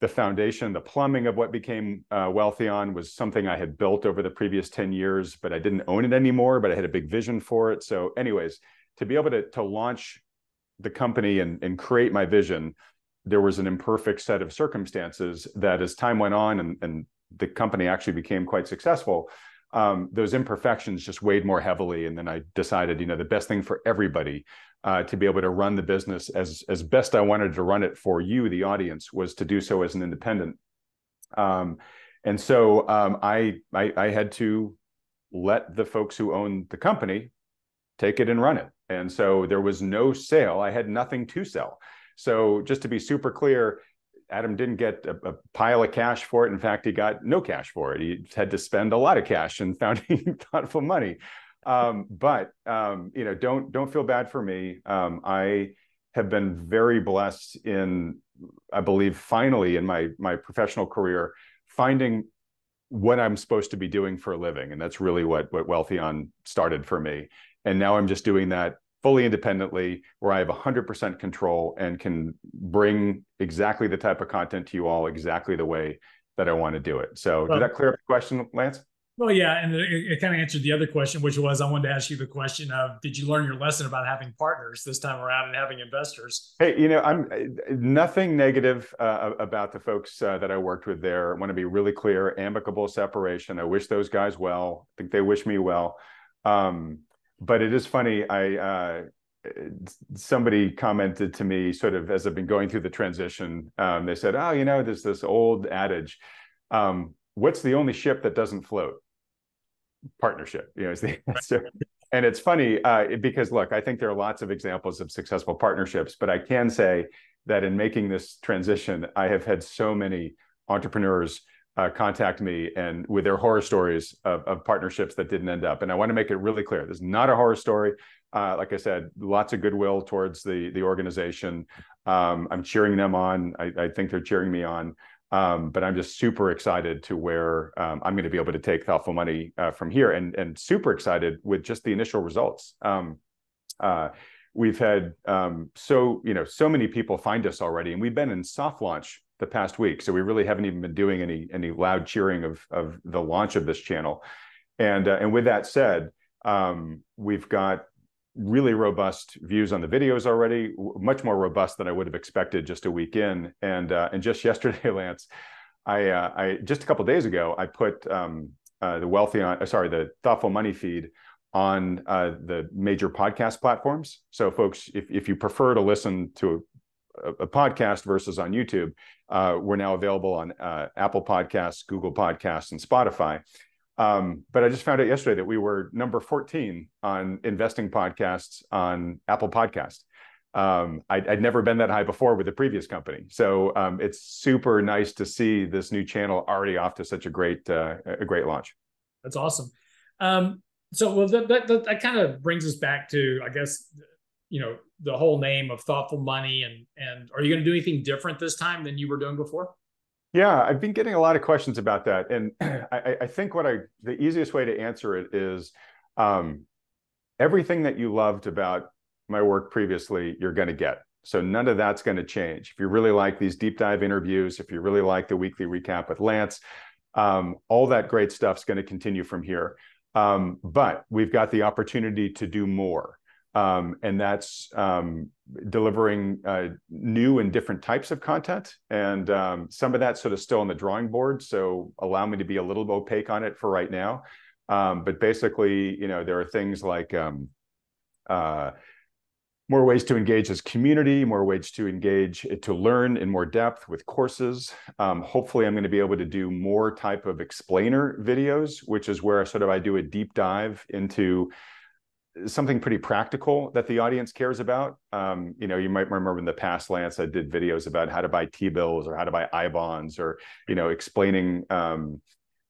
the foundation, the plumbing of what became uh, Wealthion was something I had built over the previous 10 years, but I didn't own it anymore, but I had a big vision for it. So, anyways, to be able to, to launch the company and, and create my vision, there was an imperfect set of circumstances that as time went on and, and the company actually became quite successful, um, those imperfections just weighed more heavily. And then I decided, you know, the best thing for everybody uh, to be able to run the business as as best I wanted to run it for you, the audience, was to do so as an independent. Um, and so um, I, I I had to let the folks who owned the company take it and run it. And so there was no sale. I had nothing to sell. So just to be super clear, Adam didn't get a, a, pile of cash for it. In fact, he got no cash for it. He had to spend a lot of cash and founding thoughtful money. Um, but um, you know, don't don't feel bad for me. Um, I have been very blessed in, I believe, finally in my my professional career, finding what I'm supposed to be doing for a living, and that's really what what Wealthion started for me. And now I'm just doing that fully independently where I have 100% control and can bring exactly the type of content to you all exactly the way that I want to do it. So, well, did that clear up the question, Lance? Well, yeah, and it, it, kind of answered the other question, which was I wanted to ask you the question of Did you learn your lesson about having partners this time around and having investors? Hey, you know, I'm nothing negative uh, about the folks uh, that I worked with there. I want to be really clear, amicable separation. I wish those guys well. I think they wish me well. Um, but it is funny. I uh, somebody commented to me sort of as I've been going through the transition. Um, they said, "Oh, you know, there's this old adage. Um, what's the only ship that doesn't float? Partnership." You know, is the answer. and it's funny uh, because look, I think there are lots of examples of successful partnerships, but I can say that in making this transition, I have had so many entrepreneurs uh, contact me and with their horror stories of, of, partnerships that didn't end up. And I want to make it really clear: this is not a horror story. Uh, like I said, lots of goodwill towards the the organization. Um, I'm cheering them on. I, I, think they're cheering me on. Um, but I'm just super excited to where um, I'm going to be able to take thoughtful money uh, from here, and and super excited with just the initial results. Um, uh, we've had um, so you know so many people find us already, and we've been in soft launch the past week. So we really haven't even been doing any any loud cheering of of the launch of this channel. And uh, and with that said, um, we've got really robust views on the videos already, much more robust than I would have expected just a week in. And uh, and just yesterday, Lance, I uh, I just a couple days ago, I put um, uh, the Wealthion uh, sorry the thoughtful money feed on uh, the major podcast platforms. So, folks, if, if you prefer to listen to a, a podcast versus on YouTube, uh, we're now available on Apple Podcasts, Google Podcasts, and Spotify. Um, but I just found out yesterday that we were number 14 on investing podcasts on Apple Podcast. Um, I'd, I'd, never been that high before with the previous company, so um, it's super nice to see this new channel already off to such a great uh, a great launch. That's awesome. Um, so well, that, that, that kind of brings us back to, I guess, you know, the whole name of thoughtful money and and are you going to do anything different this time than you were doing before yeah i've been getting a lot of questions about that and i, I think what i the easiest way to answer it is um, everything that you loved about my work previously you're going to get. So none of that's going to change. If you really like these deep dive interviews if you really like the weekly recap with lance um, all that great stuff's going to continue from here. Um, but we've got the opportunity to do more um, and that's um, delivering uh, new and different types of content. And um, some of that's sort of still on the drawing board, so allow me to be a little opaque on it for right now. Um, but basically, you know, there are things like um, uh, more ways to engage as community, more ways to engage to learn in more depth with courses. Um, hopefully, I'm going to be able to do more type of explainer videos, which is where sort of I do a deep dive into something pretty practical that the audience cares about. Um, you know, you might remember in the past, Lance, I did videos about how to buy T-bills or how to buy I bonds, or you know, explaining, um,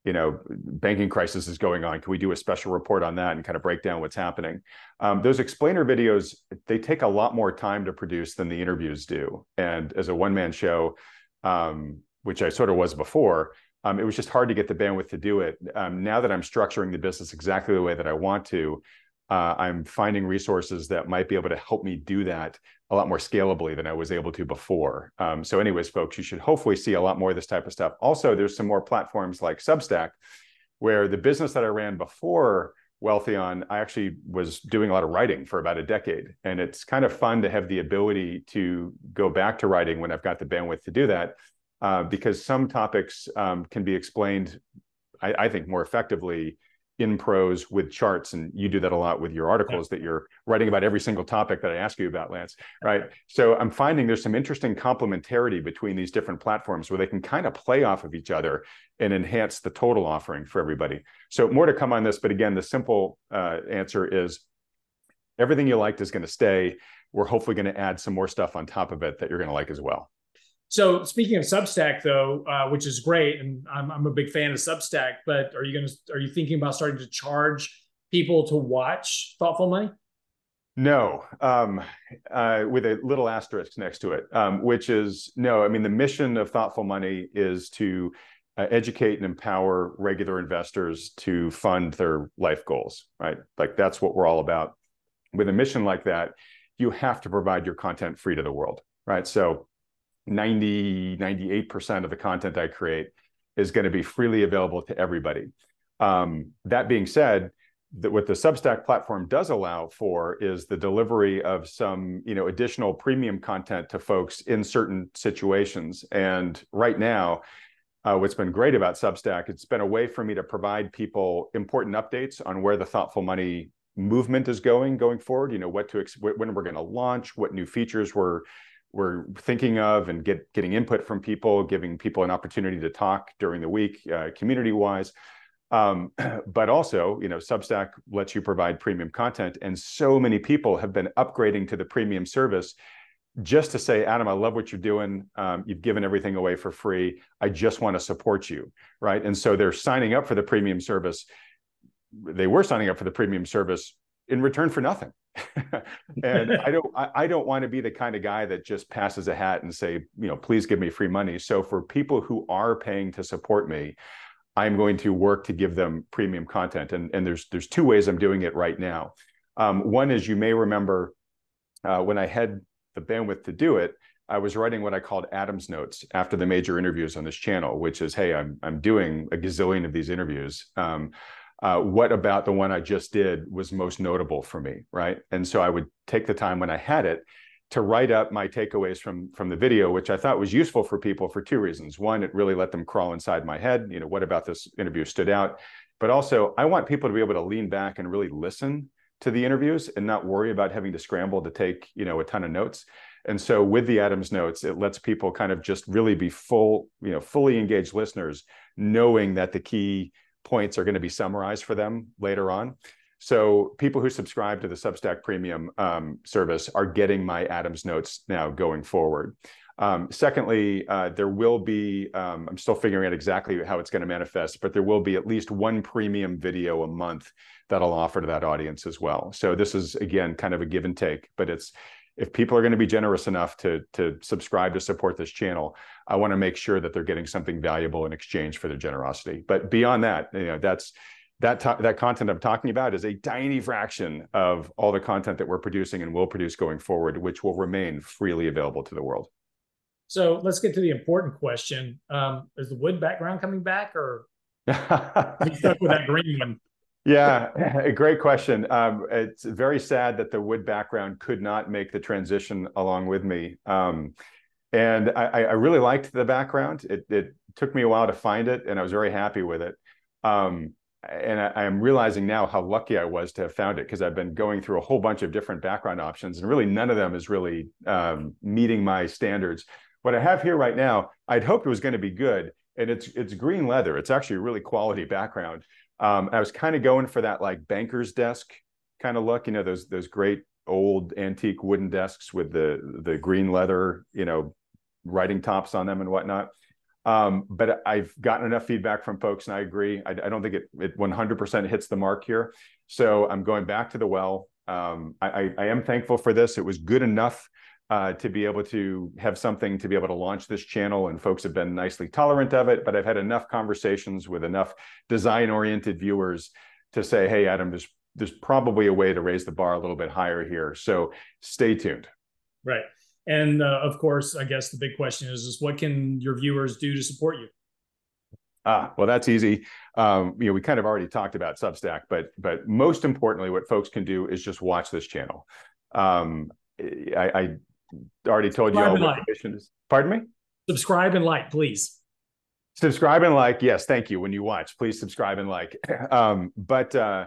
you know, banking crisis is going on. Can we do a special report on that and kind of break down what's happening? Um, those explainer videos they take a lot more time to produce than the interviews do, and as a one-man show, um, which I sort of was before. Um, it was just hard to get the bandwidth to do it. Um, now that I'm structuring the business exactly the way that I want to, uh, I'm finding resources that might be able to help me do that a lot more scalably than I was able to before. Um, so, anyways, folks, you should hopefully see a lot more of this type of stuff. Also, there's some more platforms like Substack, where the business that I ran before Wealthion, I actually was doing a lot of writing for about a decade. And it's kind of fun to have the ability to go back to writing when I've got the bandwidth to do that, uh, because some topics um, can be explained, I, I think, more effectively in prose with charts and you do that a lot with your articles yeah. that you're writing about every single topic that i ask you about lance right? So i'm finding there's some interesting complementarity between these different platforms where they can kind of play off of each other and enhance the total offering for everybody. So more to come on this but again the simple uh, answer is everything you liked is going to stay. We're hopefully going to add some more stuff on top of it that you're going to like as well so speaking of Substack, though, uh, which is great, and I'm, I'm a big fan of Substack, but are you going to are you thinking about starting to charge people to watch Thoughtful Money? No, um, uh, with a little asterisk next to it, um, which is no. I mean, the mission of Thoughtful Money is to uh, educate and empower regular investors to fund their life goals. Right, like that's what we're all about. With a mission like that, you have to provide your content free to the world. Right, so 90, 98% of the content I create is going to be freely available to everybody. Um, that being said, that what the Substack platform does allow for is the delivery of some, you know, additional premium content to folks in certain situations. And right now, uh, what's been great about Substack, it's been a way for me to provide people important updates on where the thoughtful money movement is going going forward. You know, what to ex- when we're going to launch, what new features we're we're thinking of and get getting input from people, giving people an opportunity to talk during the week, uh, community wise. Um, but also, you know, Substack lets you provide premium content, and so many people have been upgrading to the premium service just to say, Adam, I love what you're doing. Um, you've given everything away for free. I just want to support you, right? And so they're signing up for the premium service. They were signing up for the premium service in return for nothing and I don't I, I don't want to be the kind of guy that just passes a hat and say, you know, please give me free money. So for people who are paying to support me, I'm going to work to give them premium content. And, and there's there's two ways I'm doing it right now. Um, one is you may remember uh, when I had the bandwidth to do it, I was writing what I called Adams notes after the major interviews on this channel, which is, hey, I'm I'm doing a gazillion of these interviews. Um, uh, what about the one I just did was most notable for me, right? And so I would take the time when I had it to write up my takeaways from from the video, which I thought was useful for people for two reasons. One, it really let them crawl inside my head. You know, what about this interview stood out? But also, I want people to be able to lean back and really listen to the interviews and not worry about having to scramble to take you know a ton of notes. And so with the Adams notes, it lets people kind of just really be full, you know, fully engaged listeners, knowing that the key points are going to be summarized for them later on. So people who subscribe to the Substack Premium um, service are getting my Adams notes now going forward. Um, secondly, uh, there will be, um, I'm still figuring out exactly how it's going to manifest, but there will be at least one premium video a month that I'll offer to that audience as well. So this is, again, kind of a give and take, but it's if people are going to be generous enough to to subscribe to support this channel, I want to make sure that they're getting something valuable in exchange for their generosity. But beyond that, you know, that's that that content I'm talking about is a tiny fraction of all the content that we're producing and will produce going forward, which will remain freely available to the world. So let's get to the important question: um, Is the wood background coming back, or stuck with that green one? Yeah, a great question. Um, it's very sad that the wood background could not make the transition along with me. Um, and I, I, really liked the background. It, it, took me a while to find it, and I was very happy with it. Um, and I, am realizing now how lucky I was to have found it because I've been going through a whole bunch of different background options, and really none of them is really um, meeting my standards. What I have here right now, I'd hoped it was going to be good, and it's it's green leather. It's actually a really quality background. Um, I was kind of going for that like banker's desk kind of look, you know, those those great old antique wooden desks with the the green leather, you know, writing tops on them and whatnot. Um, but I've gotten enough feedback from folks, and I agree. I, I don't think it it 100% hits the mark here. So I'm going back to the well. Um, I, I, am thankful for this. It was good enough to be able to have something to be able to launch this channel, and folks have been nicely tolerant of it. But I've had enough conversations with enough design-oriented viewers to say, "Hey, Adam, there's there's probably a way to raise the bar a little bit higher here. So stay tuned. Right. And uh, of course, I guess the big question is, is what can your viewers do to support you? Ah, well, that's easy. Um, you know, we kind of already talked about Substack, but but most importantly, what folks can do is just watch this channel. Um, I, I already told Subscribe you all what like. Pardon me. Subscribe and like, please. Subscribe and like. Yes, thank you. When you watch, please subscribe and like. Um, but uh,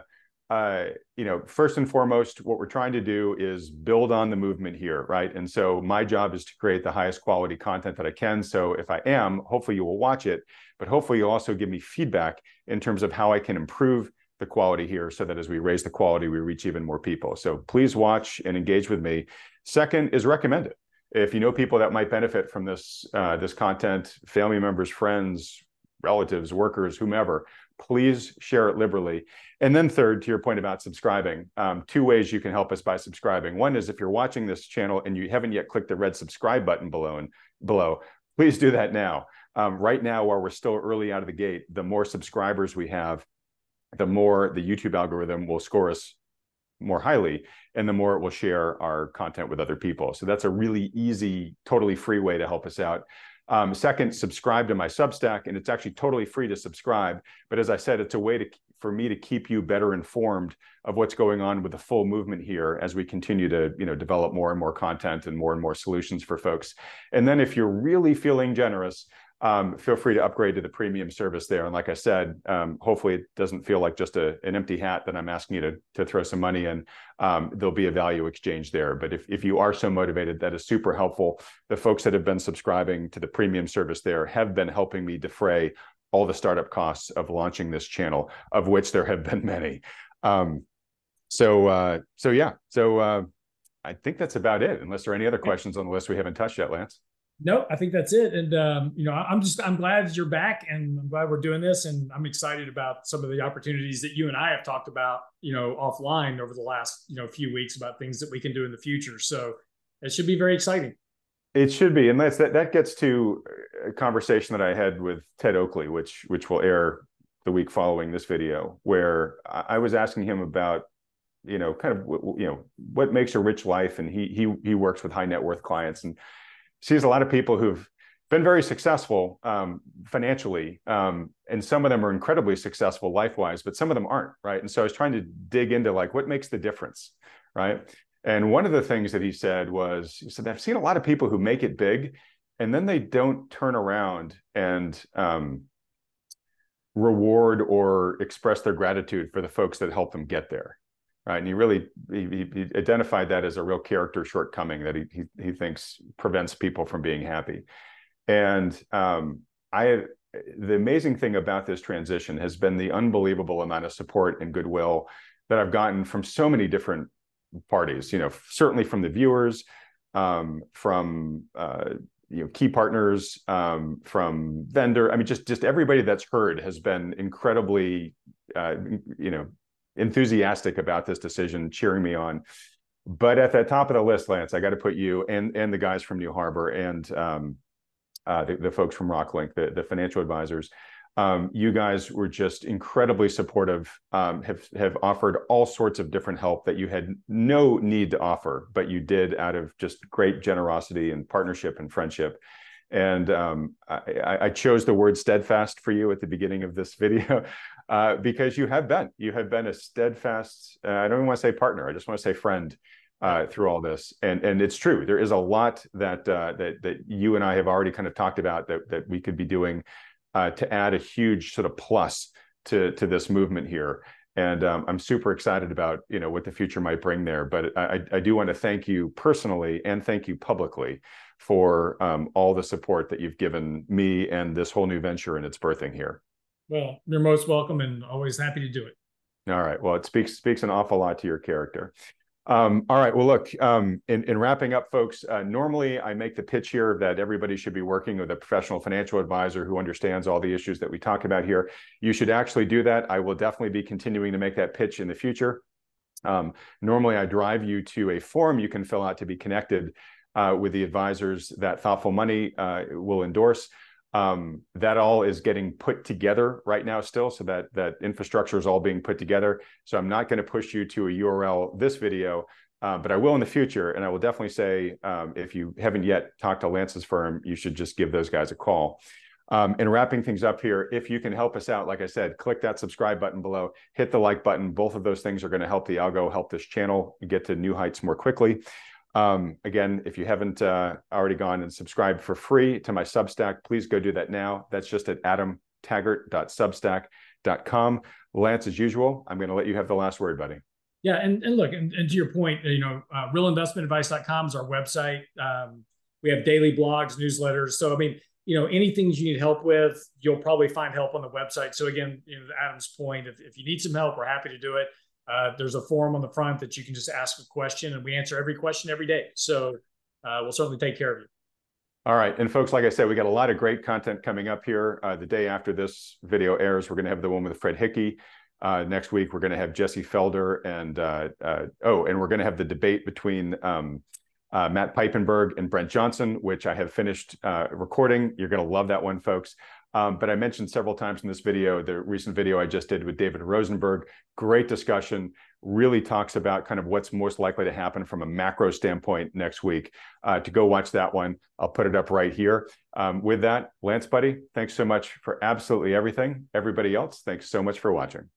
uh, you know, first and foremost, what we're trying to do is build on the movement here, right? And so my job is to create the highest quality content that I can. So if I am, hopefully you will watch it, but hopefully you'll also give me feedback in terms of how I can improve the quality here so that as we raise the quality, we reach even more people. So please watch and engage with me. Second is recommend it. If you know people that might benefit from this uh, this content, family members, friends, relatives, workers, whomever, please share it liberally. And then third, to your point about subscribing, um, two ways you can help us by subscribing. One is if you're watching this channel and you haven't yet clicked the red subscribe button below, and below please do that now. Um, right now, while we're still early out of the gate, the more subscribers we have, the more the YouTube algorithm will score us more highly and the more it will share our content with other people. So that's a really easy, totally free way to help us out. Um, second, subscribe to my Substack, and it's actually totally free to subscribe. But as I said, it's a way to for me to keep you better informed of what's going on with the full movement here as we continue to you know develop more and more content and more and more solutions for folks. And then if you're really feeling generous, feel free to upgrade to the premium service there. And like I said, um, hopefully it doesn't feel like just a, an empty hat that I'm asking you to, to throw some money in. Um, there'll be a value exchange there. But if, if you are so motivated, that is super helpful. The folks that have been subscribing to the premium service there have been helping me defray all the startup costs of launching this channel, of which there have been many. Um, so, uh, so yeah, so uh, I think that's about it. Unless there are any other questions on the list we haven't touched yet, Lance. No, I think that's it. And um, you know, I'm just I'm glad you're back, and I'm glad we're doing this, and I'm excited about some of the opportunities that you and I have talked about, you know, offline over the last you know few weeks about things that we can do in the future. So it should be very exciting. It should be, and that's that. That gets to a conversation that I had with Ted Oakley, which which will air the week following this video, where I was asking him about you know kind of you know what makes a rich life, and he he he works with high net worth clients and sees a lot of people who've been very successful um, financially, um, and some of them are incredibly successful life-wise, but some of them aren't, right? And so I was trying to dig into like what makes the difference, right? And one of the things that he said was, he said, I've seen a lot of people who make it big, and then they don't turn around and um, reward or express their gratitude for the folks that help them get there right? And he really he, he, identified that as a real character shortcoming that he, he, he thinks prevents people from being happy. And um, I the amazing thing about this transition has been the unbelievable amount of support and goodwill that I've gotten from so many different parties. You know, certainly from the viewers, um, from uh, you know key partners, um, from vendor. I mean, just just everybody that's heard has been incredibly uh, you know enthusiastic about this decision, cheering me on. But at the top of the list, Lance, I got to put you and and the guys from New Harbor and um, uh, the, the, folks from Rocklink, the, the financial advisors. Um, you guys were just incredibly supportive. Um, have have offered all sorts of different help that you had no need to offer, but you did out of just great generosity and partnership and friendship. And um, I, I, chose the word steadfast for you at the beginning of this video uh, because you have been. You have been a steadfast, uh, I don't even want to say partner, I just want to say friend uh, through all this. And, and it's true. There is a lot that, uh, that, that you and I have already kind of talked about that, that we could be doing uh, to add a huge sort of plus to, to this movement here and um, I'm super excited about you know what the future might bring there. But I, I do want to thank you personally and thank you publicly for um, all the support that you've given me and this whole new venture and its birthing here. Well, you're most welcome and always happy to do it. All right. Well, it speaks speaks an awful lot to your character. Um, all right. Well, look, um, in, in, wrapping up, folks, uh, normally I make the pitch here that everybody should be working with a professional financial advisor who understands all the issues that we talk about here. You should actually do that. I will definitely be continuing to make that pitch in the future. Um, normally, I drive you to a form you can fill out to be connected uh, with the advisors that Thoughtful Money uh, will endorse. Um, that all is getting put together right now still, so that that infrastructure is all being put together. So I'm not going to push you to a URL this video, uh, but I will in the future, and I will definitely say um, if you haven't yet talked to Lance's firm, you should just give those guys a call. Um, and wrapping things up here, if you can help us out, like I said, click that subscribe button below, hit the like button. Both of those things are going to help the algo, help this channel get to new heights more quickly. Um, again, if you haven't uh, already gone and subscribed for free to my Substack, please go do that now. That's just at adamtaggart.substack.com. Lance, as usual, I'm going to let you have the last word, buddy. Yeah, and, and look, and, and to your point, you know, uh, realinvestmentadvice.com is our website. Um, we have daily blogs, newsletters. So, I mean, you know, anything you need help with, you'll probably find help on the website. So again, you know, Adam's point, if, if you need some help, we're happy to do it. Uh, there's a forum on the front that you can just ask a question and we answer every question every day. So uh, we'll certainly take care of you. All right. And folks, like I said, we got a lot of great content coming up here. Uh, the day after this video airs, we're going to have the one with Fred Hickey. Uh, next week, we're going to have Jesse Felder and, uh, uh, oh, and we're going to have the debate between um, Matt Piepenburg and Brent Johnson, which I have finished recording. You're going to love that one, folks. Um, but I mentioned several times in this video, the recent video I just did with David Rosenberg, great discussion, really talks about kind of what's most likely to happen from a macro standpoint next week. Uh, to go watch that one, I'll put it up right here. Um, with that, Lance Buddy, thanks so much for absolutely everything. Everybody else, thanks so much for watching.